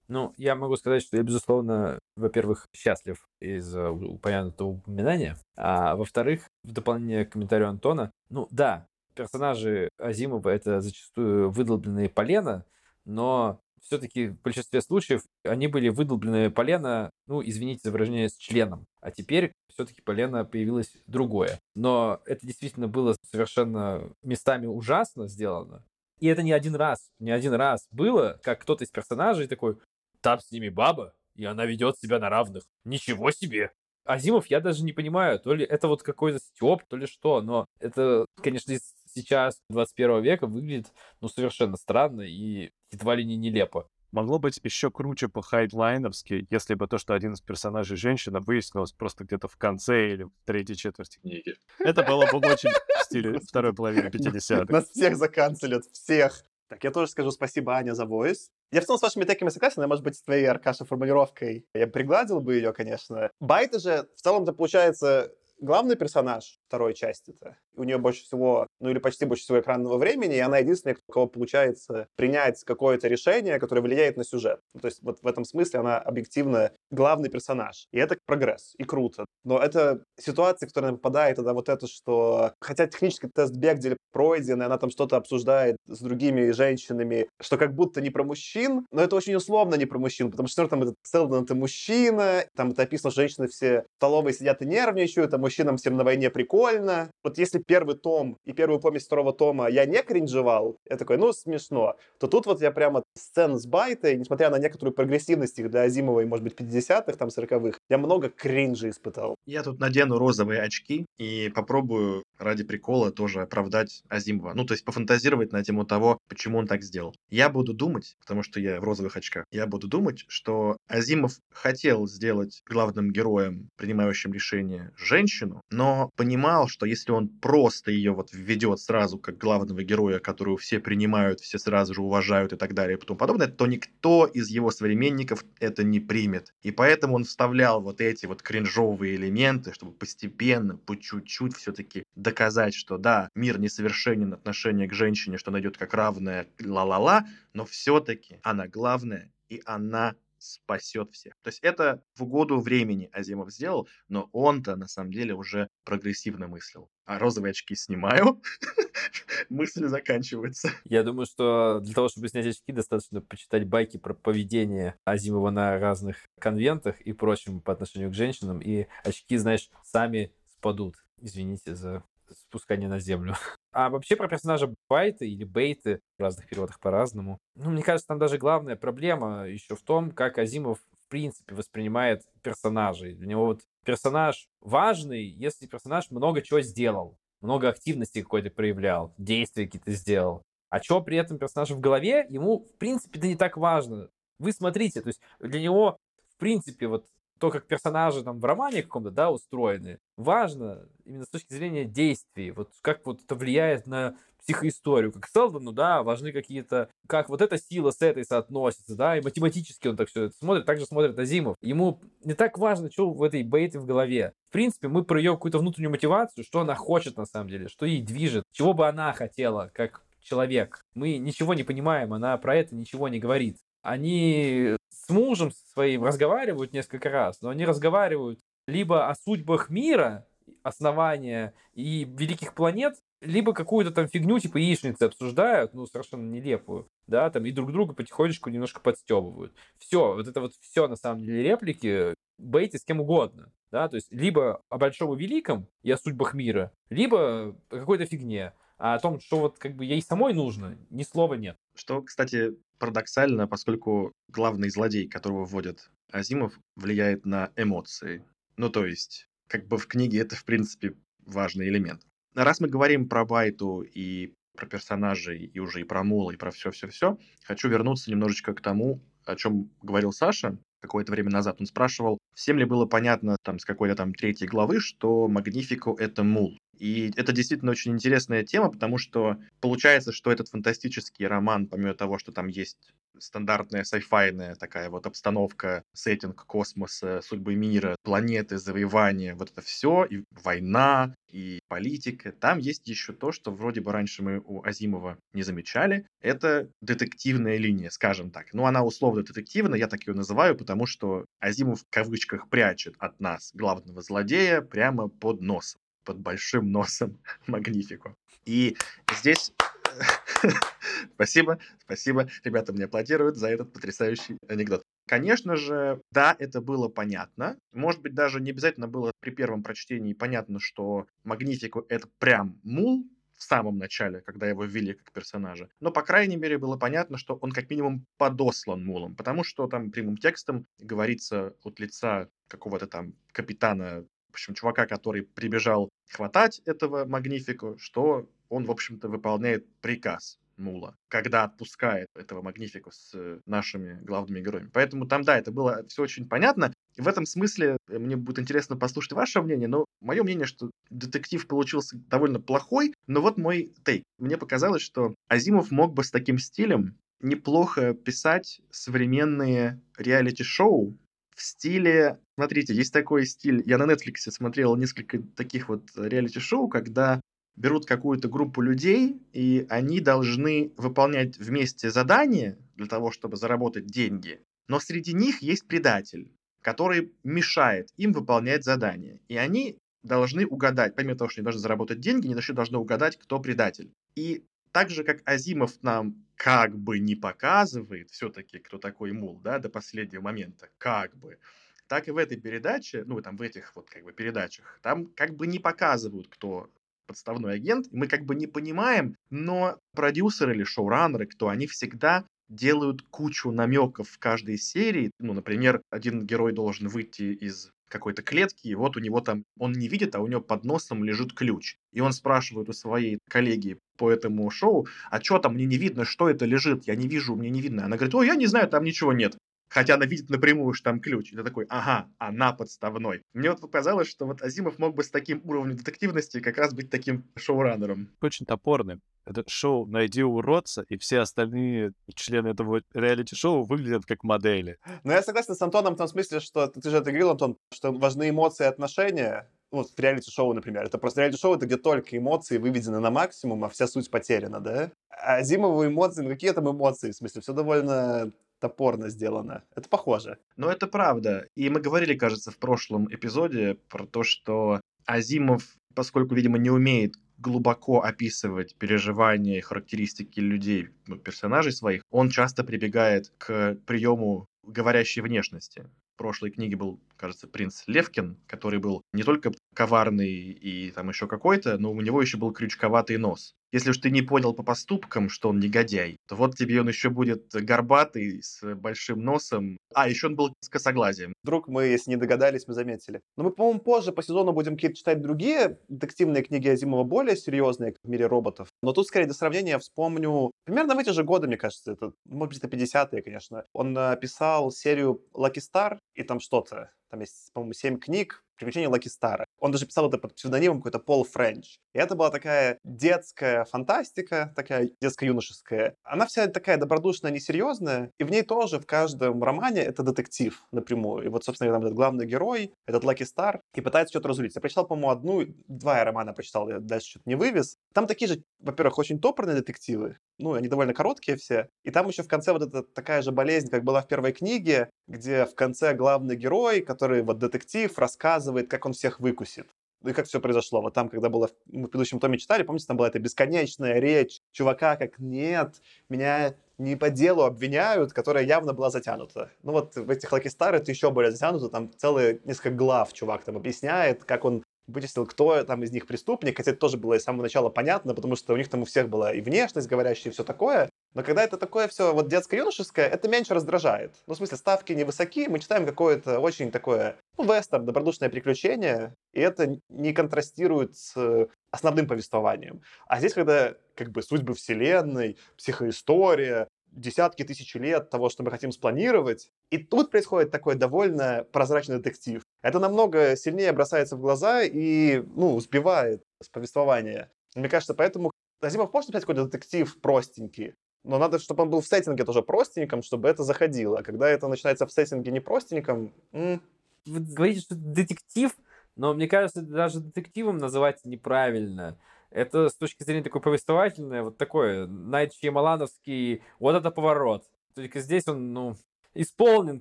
Ну, я могу сказать, что я, безусловно, во-первых, счастлив из упомянутого упоминания, а во-вторых, в дополнение к комментарию Антона, ну да, персонажи Азимова — это зачастую выдолбленные полена, но все-таки в большинстве случаев они были выдолблены полено, ну, извините за выражение, с членом. А теперь все-таки полено появилось другое. Но это действительно было совершенно местами ужасно сделано. И это не один раз, не один раз было, как кто-то из персонажей такой, там с ними баба, и она ведет себя на равных. Ничего себе! Азимов я даже не понимаю, то ли это вот какой-то стёб, то ли что, но это, конечно, сейчас, 21 века, выглядит, ну, совершенно странно и едва ли не нелепо. Могло быть еще круче по хайдлайновски, если бы то, что один из персонажей женщина, выяснилось просто где-то в конце или в третьей четверти книги. Это было бы очень в стиле второй половины 50-х. Нас всех заканцелят, всех. Так, я тоже скажу спасибо, Аня, за войс. Я в целом с вашими теками согласен, но, может быть, с твоей, Аркаша, формулировкой я пригладил бы ее, конечно. Байты же, в целом-то, получается, главный персонаж второй части-то. У нее больше всего, ну или почти больше всего экранного времени, и она единственная, у кого получается принять какое-то решение, которое влияет на сюжет. Ну, то есть вот в этом смысле она объективно главный персонаж. И это прогресс, и круто. Но это ситуация, которая попадает тогда вот это, что хотя технический тест Бегделя пройден, и она там что-то обсуждает с другими женщинами, что как будто не про мужчин, но это очень условно не про мужчин, потому что там этот Селдон это мужчина, там это описано, что женщины все в столовой сидят и нервничают, а мужчинам всем на войне прикольно. Вот если первый том и первую помесь второго тома я не кринжевал, я такой, ну, смешно, то тут вот я прямо сцен с байтой, несмотря на некоторую прогрессивность их для Азимова и, может быть, 50-х, там, 40-х, я много кринжа испытал. Я тут надену розовые очки и попробую ради прикола тоже оправдать Азимова. Ну, то есть пофантазировать на тему того, почему он так сделал. Я буду думать, потому что я в розовых очках, я буду думать, что Азимов хотел сделать главным героем, принимающим решение, женщину, но понимал, что если он просто ее вот введет сразу как главного героя, которую все принимают, все сразу же уважают и так далее и тому подобное, то никто из его современников это не примет. И поэтому он вставлял вот эти вот кринжовые элементы, чтобы постепенно, по чуть-чуть все-таки доказать, что да, мир несовершенен, отношение к женщине, что она идет как равная, ла-ла-ла, но все-таки она главная, и она спасет всех. То есть это в угоду времени Азимов сделал, но он-то на самом деле уже прогрессивно мыслил. А розовые очки снимаю, мысли заканчиваются. Я думаю, что для того, чтобы снять очки, достаточно почитать байки про поведение Азимова на разных конвентах и прочем по отношению к женщинам, и очки, знаешь, сами спадут. Извините за спускание на землю. А вообще про персонажа Байта или Бейты в разных переводах по-разному. Ну, мне кажется, там даже главная проблема еще в том, как Азимов в принципе воспринимает персонажей. Для него вот персонаж важный, если персонаж много чего сделал, много активности какой-то проявлял, действия какие-то сделал. А что при этом персонаж в голове, ему в принципе это не так важно. Вы смотрите, то есть для него в принципе вот то, как персонажи там в романе каком-то, да, устроены, важно именно с точки зрения действий, вот как вот это влияет на психоисторию, как Селдону, да, важны какие-то, как вот эта сила с этой соотносится, да, и математически он так все это смотрит, также смотрит Азимов. Ему не так важно, что в этой бейте в голове. В принципе, мы про ее какую-то внутреннюю мотивацию, что она хочет на самом деле, что ей движет, чего бы она хотела, как человек. Мы ничего не понимаем, она про это ничего не говорит. Они мужем своим разговаривают несколько раз, но они разговаривают либо о судьбах мира, основания и великих планет, либо какую-то там фигню типа яичницы обсуждают, ну, совершенно нелепую, да, там, и друг друга потихонечку немножко подстебывают. Все, вот это вот все, на самом деле, реплики, бейте с кем угодно, да, то есть либо о большом и великом и о судьбах мира, либо о какой-то фигне, а о том, что вот как бы ей самой нужно, ни слова нет. Что, кстати, парадоксально, поскольку главный злодей, которого вводит Азимов, влияет на эмоции. Ну, то есть, как бы в книге это, в принципе, важный элемент. Раз мы говорим про Байту и про персонажей, и уже и про Мула, и про все-все-все, хочу вернуться немножечко к тому, о чем говорил Саша какое-то время назад. Он спрашивал, всем ли было понятно там с какой-то там третьей главы, что Магнифико — это Мул. И это действительно очень интересная тема, потому что получается, что этот фантастический роман, помимо того, что там есть стандартная сайфайная такая вот обстановка, сеттинг космоса, судьбы мира, планеты, завоевания, вот это все, и война, и политика. Там есть еще то, что вроде бы раньше мы у Азимова не замечали. Это детективная линия, скажем так. Ну, она условно детективная, я так ее называю, потому что Азимов в кавычках прячет от нас главного злодея прямо под носом под большим носом Магнифику. И здесь... спасибо, спасибо. Ребята мне аплодируют за этот потрясающий анекдот. Конечно же, да, это было понятно. Может быть, даже не обязательно было при первом прочтении понятно, что Магнифику это прям мул, в самом начале, когда его ввели как персонажа. Но, по крайней мере, было понятно, что он как минимум подослан Мулом, потому что там прямым текстом говорится от лица какого-то там капитана, в общем, чувака, который прибежал хватать этого Магнифику, что он, в общем-то, выполняет приказ Мула, когда отпускает этого Магнифику с нашими главными героями. Поэтому там, да, это было все очень понятно. В этом смысле э, мне будет интересно послушать ваше мнение, но мое мнение, что детектив получился довольно плохой, но вот мой тейк. Мне показалось, что Азимов мог бы с таким стилем неплохо писать современные реалити-шоу в стиле... Смотрите, есть такой стиль... Я на Netflix смотрел несколько таких вот реалити-шоу, когда берут какую-то группу людей, и они должны выполнять вместе задания для того, чтобы заработать деньги. Но среди них есть предатель, который мешает им выполнять задания. И они должны угадать, помимо того, что они должны заработать деньги, они еще должны угадать, кто предатель. И так же, как Азимов нам как бы не показывает все-таки, кто такой Мул, да, до последнего момента, как бы, так и в этой передаче, ну, там, в этих вот как бы передачах, там как бы не показывают, кто подставной агент, мы как бы не понимаем, но продюсеры или шоураннеры, кто, они всегда делают кучу намеков в каждой серии. Ну, например, один герой должен выйти из какой-то клетки, и вот у него там, он не видит, а у него под носом лежит ключ. И он спрашивает у своей коллеги по этому шоу, а что там, мне не видно, что это лежит, я не вижу, мне не видно. Она говорит, ой, я не знаю, там ничего нет хотя она видит напрямую, что там ключ. И ты такой, ага, она подставной. Мне вот показалось, что вот Азимов мог бы с таким уровнем детективности как раз быть таким шоураннером. Очень топорным. Это шоу «Найди уродца», и все остальные члены этого реалити-шоу выглядят как модели. Но я согласен с Антоном в том смысле, что ты же это говорил, Антон, что важны эмоции и отношения, ну, в реалити-шоу, например. Это просто реалити-шоу, это где только эмоции выведены на максимум, а вся суть потеряна, да? А Зимовые эмоции, ну какие там эмоции? В смысле, все довольно топорно сделано. Это похоже. Но это правда. И мы говорили, кажется, в прошлом эпизоде про то, что Азимов, поскольку, видимо, не умеет глубоко описывать переживания и характеристики людей, ну, персонажей своих, он часто прибегает к приему говорящей внешности. Прошлой книге был, кажется, принц Левкин, который был не только коварный и там еще какой-то, но у него еще был крючковатый нос. Если уж ты не понял по поступкам, что он негодяй, то вот тебе он еще будет горбатый, с большим носом. А, еще он был с косоглазием. Вдруг мы, если не догадались, мы заметили. Но мы, по-моему, позже по сезону будем какие-то читать другие детективные книги Азимова, более серьезные, в мире роботов. Но тут, скорее, для сравнения я вспомню... Примерно в эти же годы, мне кажется, это, может быть, это 50-е, конечно. Он написал серию «Lucky Star», и там что-то. Там есть, по-моему, семь книг «Приключения Лаки Стара». Он даже писал это под псевдонимом какой-то Пол Френч. И это была такая детская фантастика, такая детско-юношеская. Она вся такая добродушная, несерьезная, и в ней тоже в каждом романе это детектив напрямую. И вот, собственно, там этот главный герой, этот Лаки Стар, и пытается что-то разрулить. Я прочитал, по-моему, одну, два романа прочитал, я дальше что-то не вывез. Там такие же, во-первых, очень топорные детективы, ну, они довольно короткие все. И там еще в конце вот эта такая же болезнь, как была в первой книге, где в конце главный герой, который вот детектив, рассказывает, как он всех выкусит. Ну и как все произошло. Вот там, когда было, мы в предыдущем томе читали, помните, там была эта бесконечная речь чувака, как «нет, меня не по делу обвиняют», которая явно была затянута. Ну вот в этих Лаки Стар это еще более затянуто, там целые несколько глав чувак там объясняет, как он вычислил, кто там из них преступник, хотя это тоже было с самого начала понятно, потому что у них там у всех была и внешность говорящая, и все такое. Но когда это такое все вот детско-юношеское, это меньше раздражает. Ну, в смысле, ставки невысоки, мы читаем какое-то очень такое, ну, вестерн, добродушное приключение, и это не контрастирует с основным повествованием. А здесь, когда как бы судьбы вселенной, психоистория, десятки тысяч лет того, что мы хотим спланировать. И тут происходит такой довольно прозрачный детектив. Это намного сильнее бросается в глаза и, ну, сбивает с повествования. Мне кажется, поэтому Азимов может написать какой-то детектив простенький, но надо, чтобы он был в сеттинге тоже простеньком, чтобы это заходило. А когда это начинается в сеттинге не простеньком... М- Вы говорите, что детектив, но мне кажется, даже детективом называть неправильно. Это с точки зрения такой повествовательной, вот такой Найт Шьямалановский, вот это поворот. Только здесь он, ну, исполнен,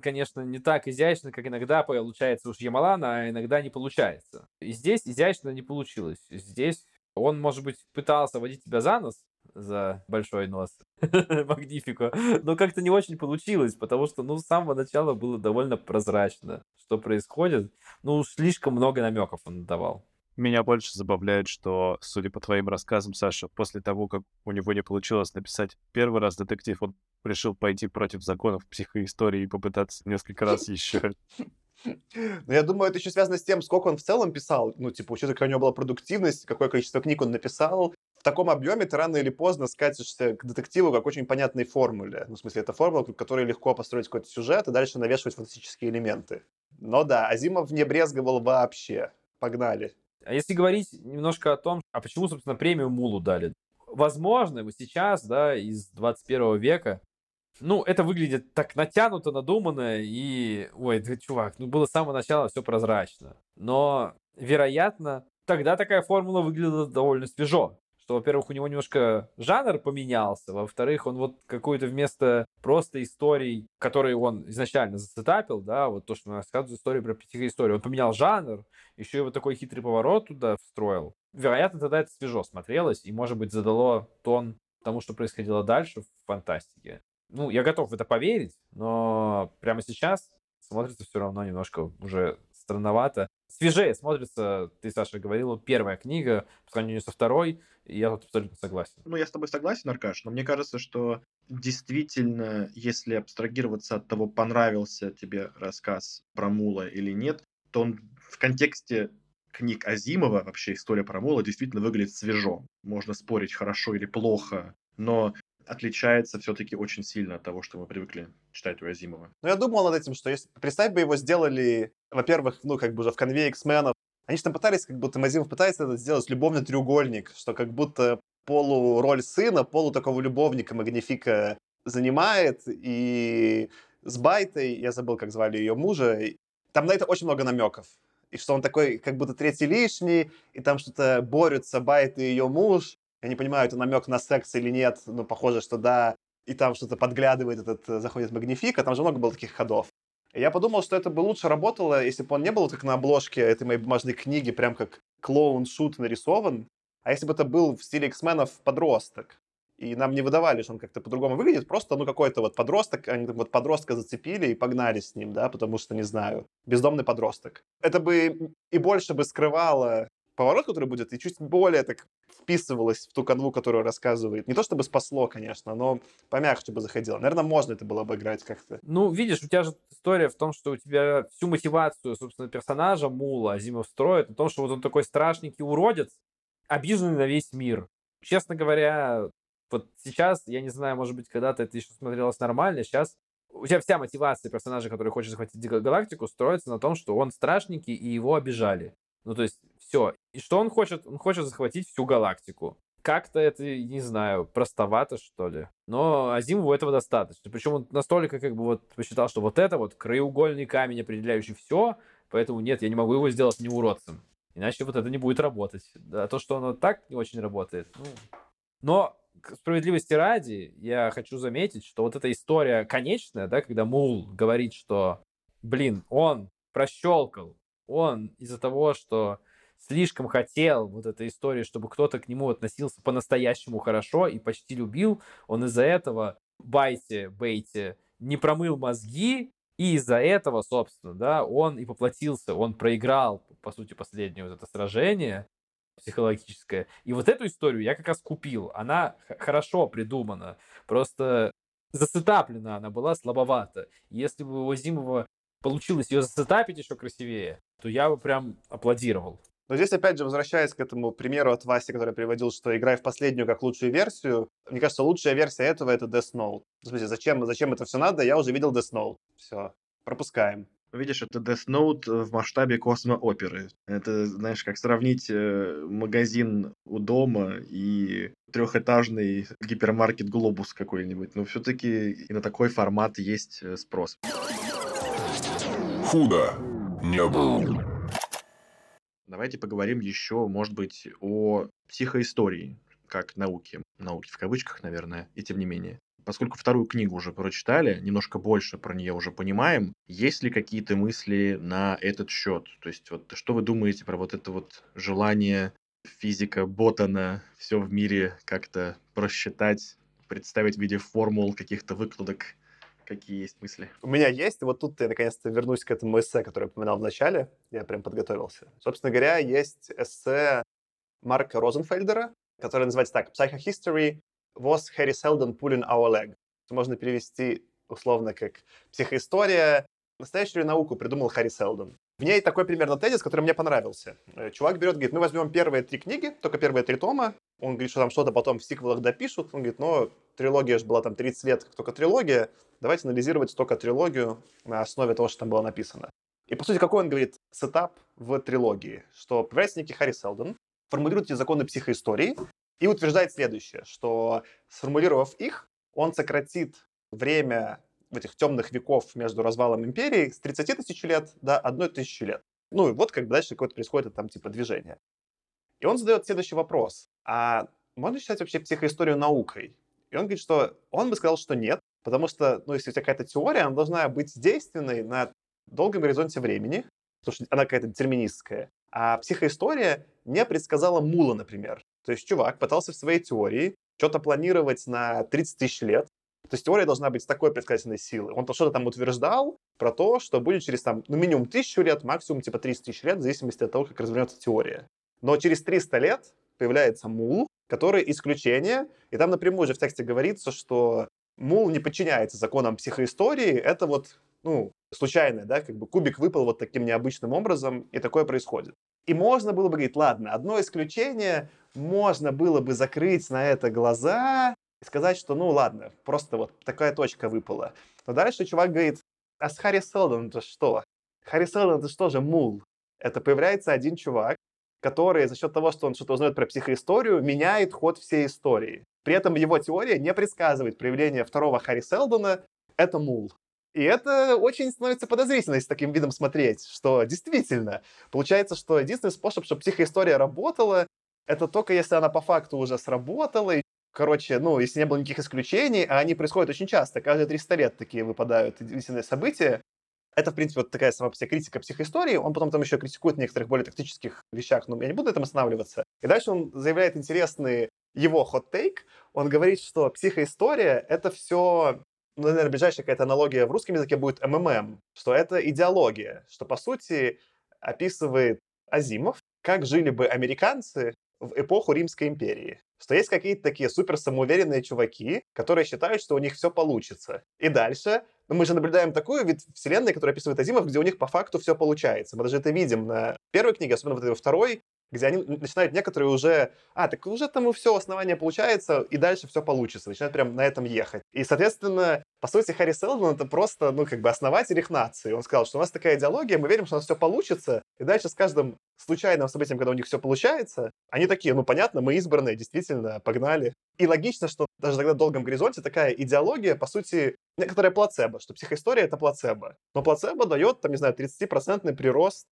конечно, не так изящно, как иногда получается у Шьямалана, а иногда не получается. И здесь изящно не получилось. Здесь он, может быть, пытался водить тебя за нос, за большой нос Магнифико, но как-то не очень получилось, потому что, ну, с самого начала было довольно прозрачно, что происходит. Ну, слишком много намеков он давал. Меня больше забавляет, что, судя по твоим рассказам, Саша, после того, как у него не получилось написать первый раз детектив, он решил пойти против законов психоистории и попытаться несколько раз еще. Ну, я думаю, это еще связано с тем, сколько он в целом писал. Ну, типа, учитывая, какая у него была продуктивность, какое количество книг он написал. В таком объеме ты рано или поздно скатишься к детективу как очень понятной формуле. Ну, в смысле, это формула, к которой легко построить какой-то сюжет и дальше навешивать фантастические элементы. Но да, Азимов не брезговал вообще. Погнали. А если говорить немножко о том, а почему, собственно, премию Мулу дали? Возможно, сейчас, да, из 21 века, ну, это выглядит так натянуто, надуманно, и, ой, ты, чувак, ну, было с самого начала все прозрачно. Но, вероятно, тогда такая формула выглядела довольно свежо что, во-первых, у него немножко жанр поменялся, во-вторых, он вот какую-то вместо просто историй, которые он изначально зацетапил, да, вот то, что он рассказывает историю про психоисторию, он поменял жанр, еще и вот такой хитрый поворот туда встроил. Вероятно, тогда это свежо смотрелось и, может быть, задало тон тому, что происходило дальше в фантастике. Ну, я готов в это поверить, но прямо сейчас смотрится все равно немножко уже странновато. Свежее смотрится, ты, Саша, говорил, первая книга по сравнению со второй, и я тут абсолютно согласен. Ну, я с тобой согласен, Аркаш, но мне кажется, что действительно, если абстрагироваться от того, понравился тебе рассказ про Мула или нет, то он в контексте книг Азимова, вообще история про Мула, действительно выглядит свежо. Можно спорить, хорошо или плохо, но отличается все-таки очень сильно от того, что мы привыкли читать у Азимова. Ну, я думал над этим, что если... Представь бы его сделали, во-первых, ну, как бы уже в конве X-менов. Они же там пытались, как будто Азимов пытается это сделать любовный треугольник, что как будто полу роль сына, полу такого любовника Магнифика занимает, и с Байтой, я забыл, как звали ее мужа, там на это очень много намеков. И что он такой, как будто третий лишний, и там что-то борются Байт и ее муж, я не понимаю, это намек на секс или нет, но похоже, что да. И там что-то подглядывает этот, э, заходит Магнифика, там же много было таких ходов. Я подумал, что это бы лучше работало, если бы он не был как на обложке этой моей бумажной книги, прям как клоун-шут нарисован, а если бы это был в стиле X-менов подросток. И нам не выдавали, что он как-то по-другому выглядит, просто, ну, какой-то вот подросток, они вот подростка зацепили и погнали с ним, да, потому что, не знаю, бездомный подросток. Это бы и больше бы скрывало поворот, который будет, и чуть более так вписывалось в ту канву, которую рассказывает. Не то чтобы спасло, конечно, но помягче бы заходило. Наверное, можно это было бы играть как-то. Ну, видишь, у тебя же история в том, что у тебя всю мотивацию, собственно, персонажа Мула Азимов строит на том, что вот он такой страшненький уродец, обиженный на весь мир. Честно говоря, вот сейчас, я не знаю, может быть, когда-то это еще смотрелось нормально, сейчас у тебя вся мотивация персонажа, который хочет захватить галактику, строится на том, что он страшненький и его обижали. Ну, то есть, все. И что он хочет? Он хочет захватить всю галактику. Как-то это, не знаю, простовато, что ли. Но Азимову этого достаточно. Причем он настолько как бы вот посчитал, что вот это вот краеугольный камень, определяющий все, поэтому нет, я не могу его сделать не уродцем. Иначе вот это не будет работать. А то, что оно так не очень работает. Ну. Но справедливости ради, я хочу заметить, что вот эта история конечная, да, когда Мул говорит, что, блин, он прощелкал он из-за того, что слишком хотел вот этой истории, чтобы кто-то к нему относился по-настоящему хорошо и почти любил, он из-за этого Байте, Бейте не промыл мозги, и из-за этого, собственно, да, он и поплатился, он проиграл, по сути, последнее вот это сражение психологическое. И вот эту историю я как раз купил. Она хорошо придумана, просто засетаплена она была слабовато. Если бы у Зимова получилось ее засетапить еще красивее, то я бы прям аплодировал. Но здесь, опять же, возвращаясь к этому примеру от Васи, который приводил, что играй в последнюю как лучшую версию, мне кажется, лучшая версия этого — это Death Note. В смысле, зачем, зачем это все надо? Я уже видел Death Note. Все, пропускаем. Видишь, это Death Note в масштабе космо-оперы. Это, знаешь, как сравнить э, магазин у дома и трехэтажный гипермаркет Глобус какой-нибудь. Но все-таки и на такой формат есть э, спрос. Худо не было. Давайте поговорим еще, может быть, о психоистории, как науке. Науки в кавычках, наверное, и тем не менее. Поскольку вторую книгу уже прочитали, немножко больше про нее уже понимаем, есть ли какие-то мысли на этот счет? То есть вот что вы думаете про вот это вот желание физика Ботана все в мире как-то просчитать, представить в виде формул каких-то выкладок какие есть мысли? У меня есть, вот тут я наконец-то вернусь к этому эссе, которое я упоминал в начале, я прям подготовился. Собственно говоря, есть эссе Марка Розенфельдера, которое называется так «Psychohistory was Harry Seldon pulling our leg». Это можно перевести условно как «Психоистория. Настоящую науку придумал Харри Селдон». В ней такой примерно тезис, который мне понравился. Э, чувак берет, говорит, мы возьмем первые три книги, только первые три тома. Он говорит, что там что-то потом в сиквелах допишут. Он говорит, но трилогия же была там 30 лет, как только трилогия. Давайте анализировать только трилогию на основе того, что там было написано. И, по сути, какой он говорит сетап в трилогии? Что появляется некий Харри Селдон, формулирует эти законы психоистории и утверждает следующее, что сформулировав их, он сократит время этих темных веков между развалом империи с 30 тысяч лет до 1 тысячи лет. Ну и вот как дальше какое-то происходит там типа движение. И он задает следующий вопрос. А можно считать вообще психоисторию наукой? И он говорит, что он бы сказал, что нет, потому что, ну, если у тебя какая-то теория, она должна быть действенной на долгом горизонте времени, потому что она какая-то детерминистская. А психоистория не предсказала Мула, например. То есть чувак пытался в своей теории что-то планировать на 30 тысяч лет, то есть теория должна быть с такой предсказательной силы. Он то что-то там утверждал про то, что будет через там, ну, минимум тысячу лет, максимум типа 300 тысяч лет, в зависимости от того, как развернется теория. Но через 300 лет появляется мул, который исключение, и там напрямую же в тексте говорится, что мул не подчиняется законам психоистории, это вот, ну, случайное, да, как бы кубик выпал вот таким необычным образом, и такое происходит. И можно было бы говорить, ладно, одно исключение, можно было бы закрыть на это глаза и сказать, что ну ладно, просто вот такая точка выпала. Но дальше чувак говорит, а с Харри Селдон это что? Харри Селдон это что же мул? Это появляется один чувак, который за счет того, что он что-то узнает про психоисторию, меняет ход всей истории. При этом его теория не предсказывает проявление второго Харри Селдона, это мул. И это очень становится подозрительно, с таким видом смотреть, что действительно, получается, что единственный способ, чтобы психоистория работала, это только если она по факту уже сработала, и, короче, ну, если не было никаких исключений, а они происходят очень часто, каждые 300 лет такие выпадают единственные события, это, в принципе, вот такая сама по себе критика психоистории. Он потом там еще критикует в некоторых более тактических вещах, но я не буду на этом останавливаться. И дальше он заявляет интересный его хот-тейк. Он говорит, что психоистория — это все ну, наверное, ближайшая какая-то аналогия в русском языке будет МММ, что это идеология, что, по сути, описывает Азимов, как жили бы американцы в эпоху Римской империи. Что есть какие-то такие супер самоуверенные чуваки, которые считают, что у них все получится. И дальше ну, мы же наблюдаем такую вид вселенной, которая описывает Азимов, где у них по факту все получается. Мы даже это видим на первой книге, особенно вот этой второй, где они начинают некоторые уже, а, так уже там все, основание получается, и дальше все получится, начинают прям на этом ехать. И, соответственно, по сути, Харри Селдон это просто, ну, как бы основатель их нации. Он сказал, что у нас такая идеология, мы верим, что у нас все получится, и дальше с каждым случайным событием, когда у них все получается, они такие, ну, понятно, мы избранные, действительно, погнали. И логично, что даже тогда в долгом горизонте такая идеология, по сути, некоторая плацебо, что психоистория — это плацебо. Но плацебо дает, там, не знаю, 30% прирост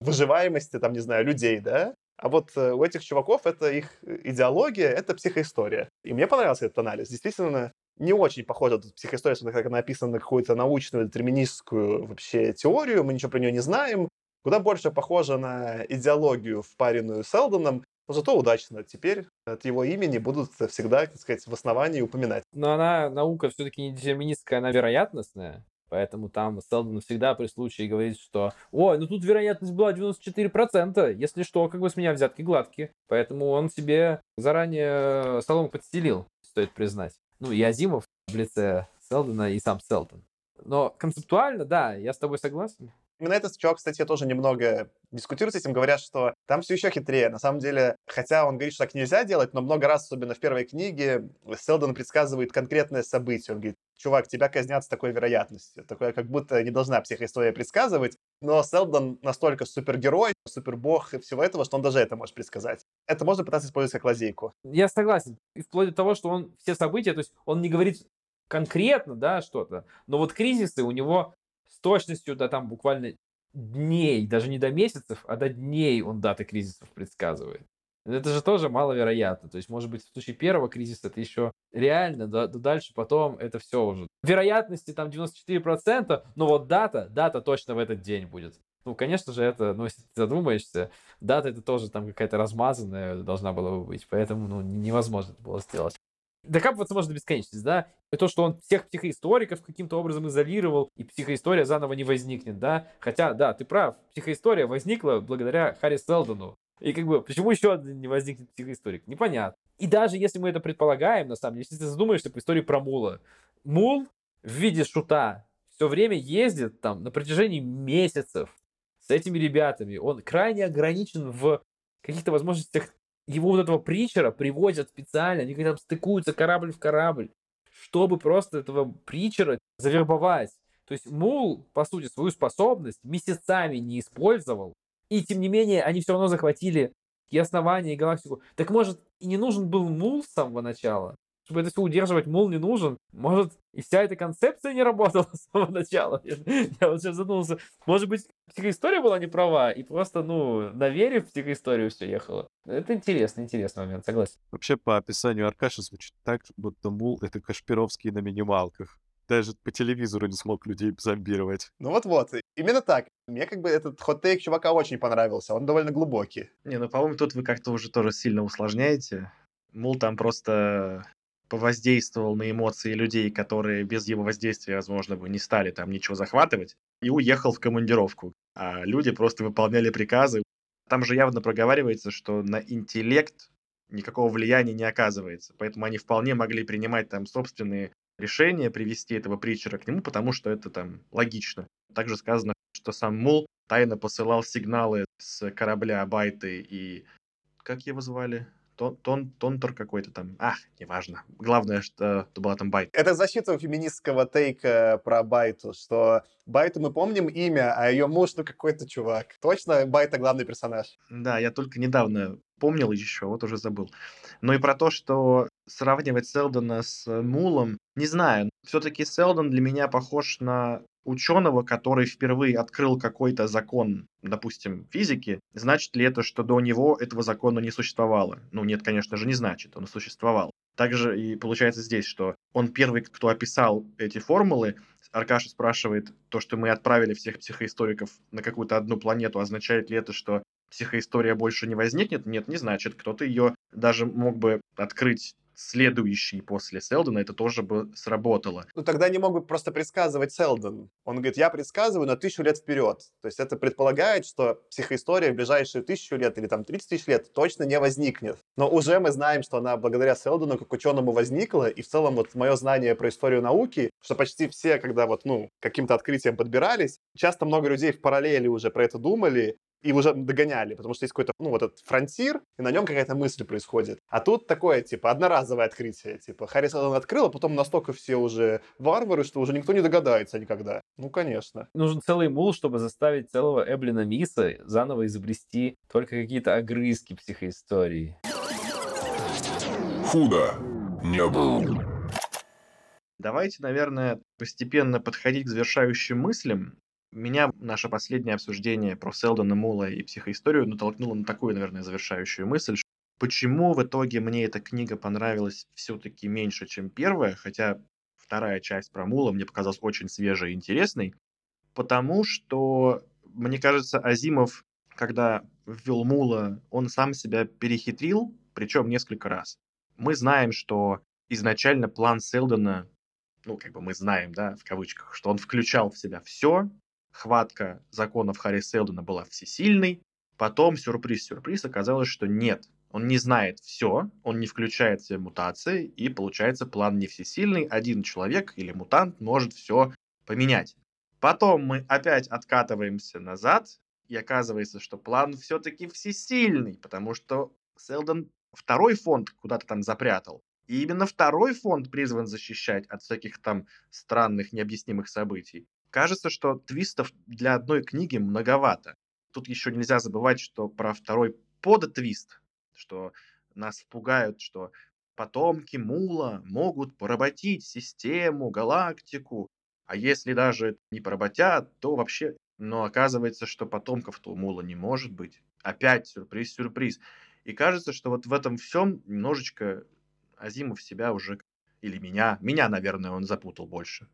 выживаемости, там, не знаю, людей, да? А вот э, у этих чуваков это их идеология, это психоистория. И мне понравился этот анализ. Действительно, не очень похожа тут психоистория, как она описана на какую-то научную, детерминистскую вообще теорию, мы ничего про нее не знаем. Куда больше похожа на идеологию, впаренную Селдоном, но зато удачно. Теперь от его имени будут всегда, так сказать, в основании упоминать. Но она, наука все-таки не детерминистская, она вероятностная. Поэтому там Селдон всегда при случае говорит, что «Ой, ну тут вероятность была 94%, если что, как бы с меня взятки гладкие». Поэтому он себе заранее солом подстелил, стоит признать. Ну и Азимов в лице Селдона и сам Селдон. Но концептуально, да, я с тобой согласен. Именно этот чувак, кстати, я тоже немного дискутирую с этим, говорят, что там все еще хитрее. На самом деле, хотя он говорит, что так нельзя делать, но много раз, особенно в первой книге, Селдон предсказывает конкретное событие. Он говорит, чувак, тебя казнят с такой вероятностью. Такое, как будто не должна психоистория предсказывать. Но Селдон настолько супергерой, супербог и всего этого, что он даже это может предсказать. Это можно пытаться использовать как лазейку. Я согласен. И вплоть до того, что он все события, то есть он не говорит конкретно, да, что-то, но вот кризисы у него точностью до там буквально дней, даже не до месяцев, а до дней он даты кризисов предсказывает. Это же тоже маловероятно. То есть, может быть, в случае первого кризиса это еще реально, да, да дальше потом это все уже. Вероятности там 94%, но вот дата, дата точно в этот день будет. Ну, конечно же, это, ну, если ты задумаешься, дата это тоже там какая-то размазанная должна была бы быть, поэтому, ну, невозможно это было сделать. Докапываться можно до бесконечности, да? И то, что он всех психоисториков каким-то образом изолировал, и психоистория заново не возникнет, да? Хотя, да, ты прав, психоистория возникла благодаря Харри Селдону. И как бы, почему еще не возникнет психоисторик? Непонятно. И даже если мы это предполагаем, на самом деле, если ты задумаешься по истории про Мула, Мул в виде шута все время ездит там на протяжении месяцев с этими ребятами. Он крайне ограничен в каких-то возможностях его вот этого притчера привозят специально, они там стыкуются корабль в корабль, чтобы просто этого притчера завербовать. То есть Мул, по сути, свою способность месяцами не использовал, и тем не менее они все равно захватили и основание, и галактику. Так может, и не нужен был Мул с самого начала? Чтобы это все удерживать, мол, не нужен. Может, и вся эта концепция не работала с самого начала. Я, я вот сейчас задумался. Может быть, психоистория была не права, и просто, ну, на вере в психоисторию все ехало. Это интересный, интересный момент, согласен. Вообще, по описанию Аркаши звучит так, будто Мул — это Кашпировский на минималках. Даже по телевизору не смог людей зомбировать. Ну вот-вот, именно так. Мне как бы этот хот-тейк чувака очень понравился, он довольно глубокий. Не, ну, по-моему, тут вы как-то уже тоже сильно усложняете. Мул там просто повоздействовал на эмоции людей, которые без его воздействия, возможно, бы не стали там ничего захватывать, и уехал в командировку. А люди просто выполняли приказы. Там же явно проговаривается, что на интеллект никакого влияния не оказывается. Поэтому они вполне могли принимать там собственные решения, привести этого притчера к нему, потому что это там логично. Также сказано, что сам Мул тайно посылал сигналы с корабля Байты и... Как его звали? Тон, тон, тонтор какой-то там. Ах, неважно. Главное, что это была там Байт. Это защита феминистского тейка про Байту, что Байту мы помним имя, а ее муж, ну, какой-то чувак. Точно Байта главный персонаж. Да, я только недавно помнил еще, вот уже забыл. Но и про то, что сравнивать Селдона с Мулом, не знаю. Все-таки Селдон для меня похож на ученого, который впервые открыл какой-то закон, допустим, физики, значит ли это, что до него этого закона не существовало? Ну, нет, конечно же, не значит, он существовал. Также и получается здесь, что он первый, кто описал эти формулы. Аркаша спрашивает, то, что мы отправили всех психоисториков на какую-то одну планету, означает ли это, что психоистория больше не возникнет? Нет, не значит. Кто-то ее даже мог бы открыть следующий после Селдона, это тоже бы сработало. Ну, тогда не мог бы просто предсказывать Селдон. Он говорит, я предсказываю на тысячу лет вперед. То есть это предполагает, что психоистория в ближайшие тысячу лет или там 30 тысяч лет точно не возникнет. Но уже мы знаем, что она благодаря Селдону как ученому возникла, и в целом вот мое знание про историю науки, что почти все, когда вот, ну, каким-то открытием подбирались, часто много людей в параллели уже про это думали, и уже догоняли, потому что есть какой-то, ну, вот этот фронтир, и на нем какая-то мысль происходит. А тут такое, типа, одноразовое открытие. Типа, Харри Селдон открыл, а потом настолько все уже варвары, что уже никто не догадается никогда. Ну, конечно. Нужен целый мул, чтобы заставить целого Эблина Миса заново изобрести только какие-то огрызки психоистории. Худо не был. Давайте, наверное, постепенно подходить к завершающим мыслям. Меня наше последнее обсуждение про Селдона Мула и психоисторию натолкнуло на такую, наверное, завершающую мысль, почему в итоге мне эта книга понравилась все-таки меньше, чем первая, хотя вторая часть про Мула мне показалась очень свежей и интересной, потому что, мне кажется, Азимов, когда ввел Мула, он сам себя перехитрил, причем несколько раз. Мы знаем, что изначально план Селдона, ну, как бы мы знаем, да, в кавычках, что он включал в себя все, хватка законов Харри Селдона была всесильной. Потом, сюрприз-сюрприз, оказалось, что нет, он не знает все, он не включает все мутации, и получается план не всесильный, один человек или мутант может все поменять. Потом мы опять откатываемся назад, и оказывается, что план все-таки всесильный, потому что Селдон второй фонд куда-то там запрятал. И именно второй фонд призван защищать от всяких там странных, необъяснимых событий. Кажется, что твистов для одной книги многовато. Тут еще нельзя забывать, что про второй подотвист, что нас пугают, что потомки Мула могут поработить систему, галактику, а если даже не поработят, то вообще... Но оказывается, что потомков-то у Мула не может быть. Опять сюрприз-сюрприз. И кажется, что вот в этом всем немножечко Азимов себя уже... Или меня. Меня, наверное, он запутал больше.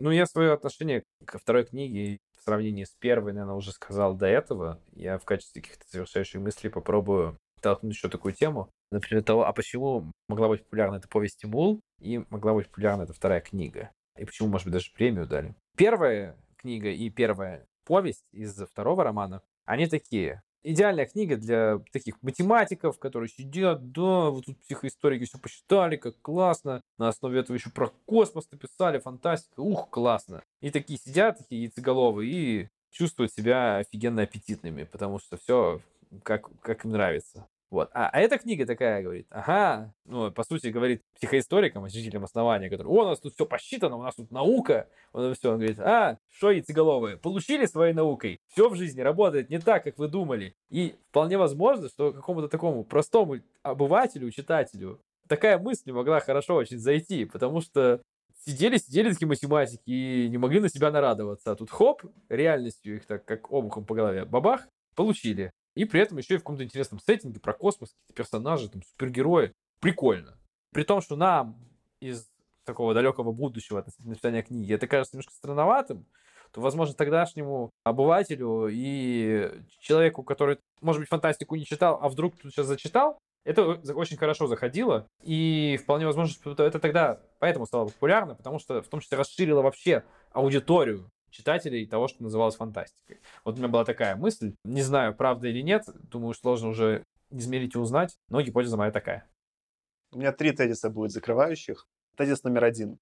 Ну, я свое отношение ко второй книге в сравнении с первой, наверное, уже сказал до этого. Я в качестве каких-то завершающих мыслей попробую толкнуть еще такую тему. Например, того, а почему могла быть популярна эта повесть Тимул, и могла быть популярна эта вторая книга. И почему, может быть, даже премию дали. Первая книга и первая повесть из второго романа, они такие. Идеальная книга для таких математиков, которые сидят, да, вот тут психоисторики все посчитали, как классно. На основе этого еще про космос написали, фантастика, ух, классно. И такие сидят, такие яйцеголовые, и чувствуют себя офигенно аппетитными, потому что все как, как им нравится. Вот. А, а эта книга такая говорит, ага, ну, по сути, говорит психоисторикам, учителям основания, которые, о, у нас тут все посчитано, у нас тут наука, он все, он говорит, а, что яйцеголовые, получили своей наукой, все в жизни работает не так, как вы думали. И вполне возможно, что какому-то такому простому обывателю, читателю, такая мысль могла хорошо очень зайти, потому что сидели, сидели такие математики и не могли на себя нарадоваться. А тут хоп, реальностью их так, как обухом по голове, бабах, получили. И при этом еще и в каком-то интересном сеттинге про космос, какие-то персонажи, там, супергерои. Прикольно. При том, что нам из такого далекого будущего относительно написания книги это кажется немножко странноватым, то, возможно, тогдашнему обывателю и человеку, который, может быть, фантастику не читал, а вдруг тут сейчас зачитал, это очень хорошо заходило, и вполне возможно, что это тогда поэтому стало популярно, потому что в том числе расширило вообще аудиторию читателей того, что называлось фантастикой. Вот у меня была такая мысль, не знаю, правда или нет, думаю, сложно уже измерить и узнать, но гипотеза моя такая. У меня три тезиса будет закрывающих. Тезис номер один.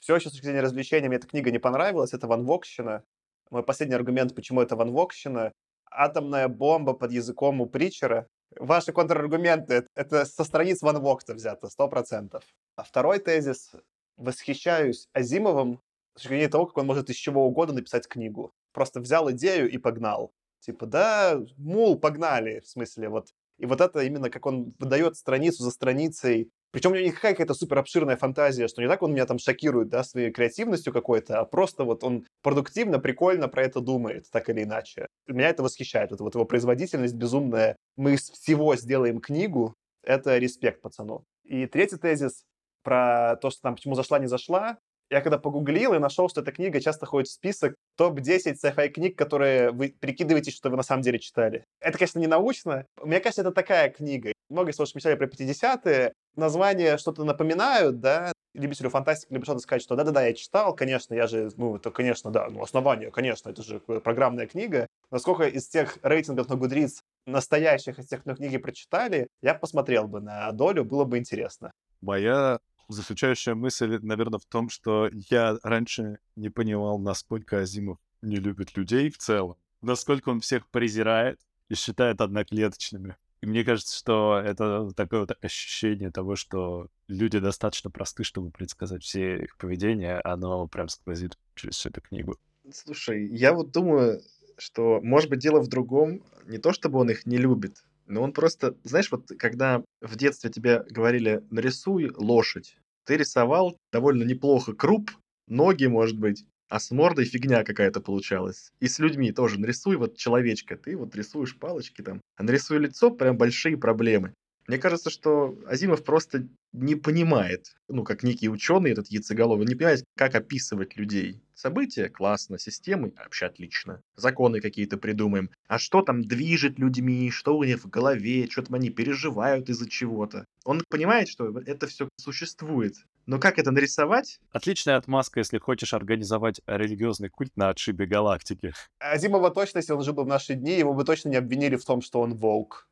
Все еще с точки зрения развлечения мне эта книга не понравилась, это Ван Вокщина. Мой последний аргумент, почему это Ван Вокщина. Атомная бомба под языком у Притчера. Ваши контраргументы — это со страниц Ван Вокта взято, сто процентов. А второй тезис. Восхищаюсь Азимовым с точки зрения того, как он может из чего угодно написать книгу. Просто взял идею и погнал. Типа, да, мул, погнали, в смысле, вот. И вот это именно как он выдает страницу за страницей. Причем у него не какая-то супер обширная фантазия, что не так он меня там шокирует, да, своей креативностью какой-то, а просто вот он продуктивно, прикольно про это думает, так или иначе. Меня это восхищает, это вот его производительность безумная. Мы из всего сделаем книгу, это респект пацану. И третий тезис про то, что там почему зашла, не зашла. Я когда погуглил и нашел, что эта книга часто ходит в список топ-10 sci-fi книг, которые вы прикидываетесь, что вы на самом деле читали. Это, конечно, не научно. Мне кажется, это такая книга. Того, что писали про 50-е, названия что-то напоминают, да, любителю фантастики любят что-то сказать, что да-да-да, я читал, конечно, я же, ну, это, конечно, да, ну, основание, конечно, это же программная книга. Насколько из тех рейтингов на Goodreads настоящих из тех, кто книги прочитали, я посмотрел бы на долю, было бы интересно. Моя заключающая мысль, наверное, в том, что я раньше не понимал, насколько Азимов не любит людей в целом, насколько он всех презирает и считает одноклеточными. И мне кажется, что это такое вот ощущение того, что люди достаточно просты, чтобы предсказать все их поведения, оно прям сквозит через всю эту книгу. Слушай, я вот думаю, что, может быть, дело в другом. Не то, чтобы он их не любит, но он просто, знаешь, вот когда в детстве тебе говорили, нарисуй лошадь, ты рисовал довольно неплохо круп, ноги, может быть, а с мордой фигня какая-то получалась. И с людьми тоже. Нарисуй вот человечка, ты вот рисуешь палочки там. А нарисуй лицо, прям большие проблемы. Мне кажется, что Азимов просто не понимает, ну, как некий ученый, этот яйцеголовый, не понимает, как описывать людей. События – классно, системы – вообще отлично. Законы какие-то придумаем. А что там движет людьми, что у них в голове, что там они переживают из-за чего-то. Он понимает, что это все существует. Но как это нарисовать? Отличная отмазка, если хочешь организовать религиозный культ на отшибе галактики. Азимова точно, если он жил бы в наши дни, его бы точно не обвинили в том, что он волк.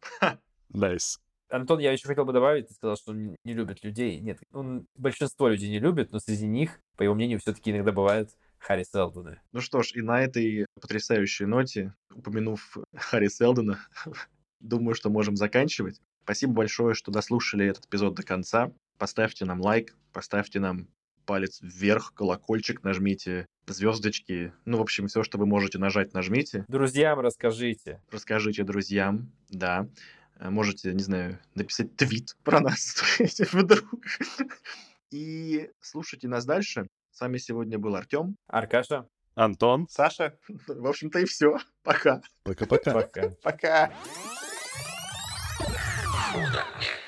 Nice. Антон, я еще хотел бы добавить, ты сказал, что он не любит людей. Нет, он большинство людей не любит, но среди них, по его мнению, все-таки иногда бывают Харри Селдоны. Ну что ж, и на этой потрясающей ноте, упомянув Харри Селдона, думаю, что можем заканчивать. Спасибо большое, что дослушали этот эпизод до конца. Поставьте нам лайк, поставьте нам палец вверх, колокольчик нажмите, звездочки. Ну, в общем, все, что вы можете нажать, нажмите. Друзьям расскажите. Расскажите друзьям, да. Э, можете, не знаю, написать твит про нас вдруг. И слушайте нас дальше. С вами сегодня был Артем. Аркаша. Антон. Саша. В общем-то и все. Пока. Пока-пока. Пока. Пока. Фундамент.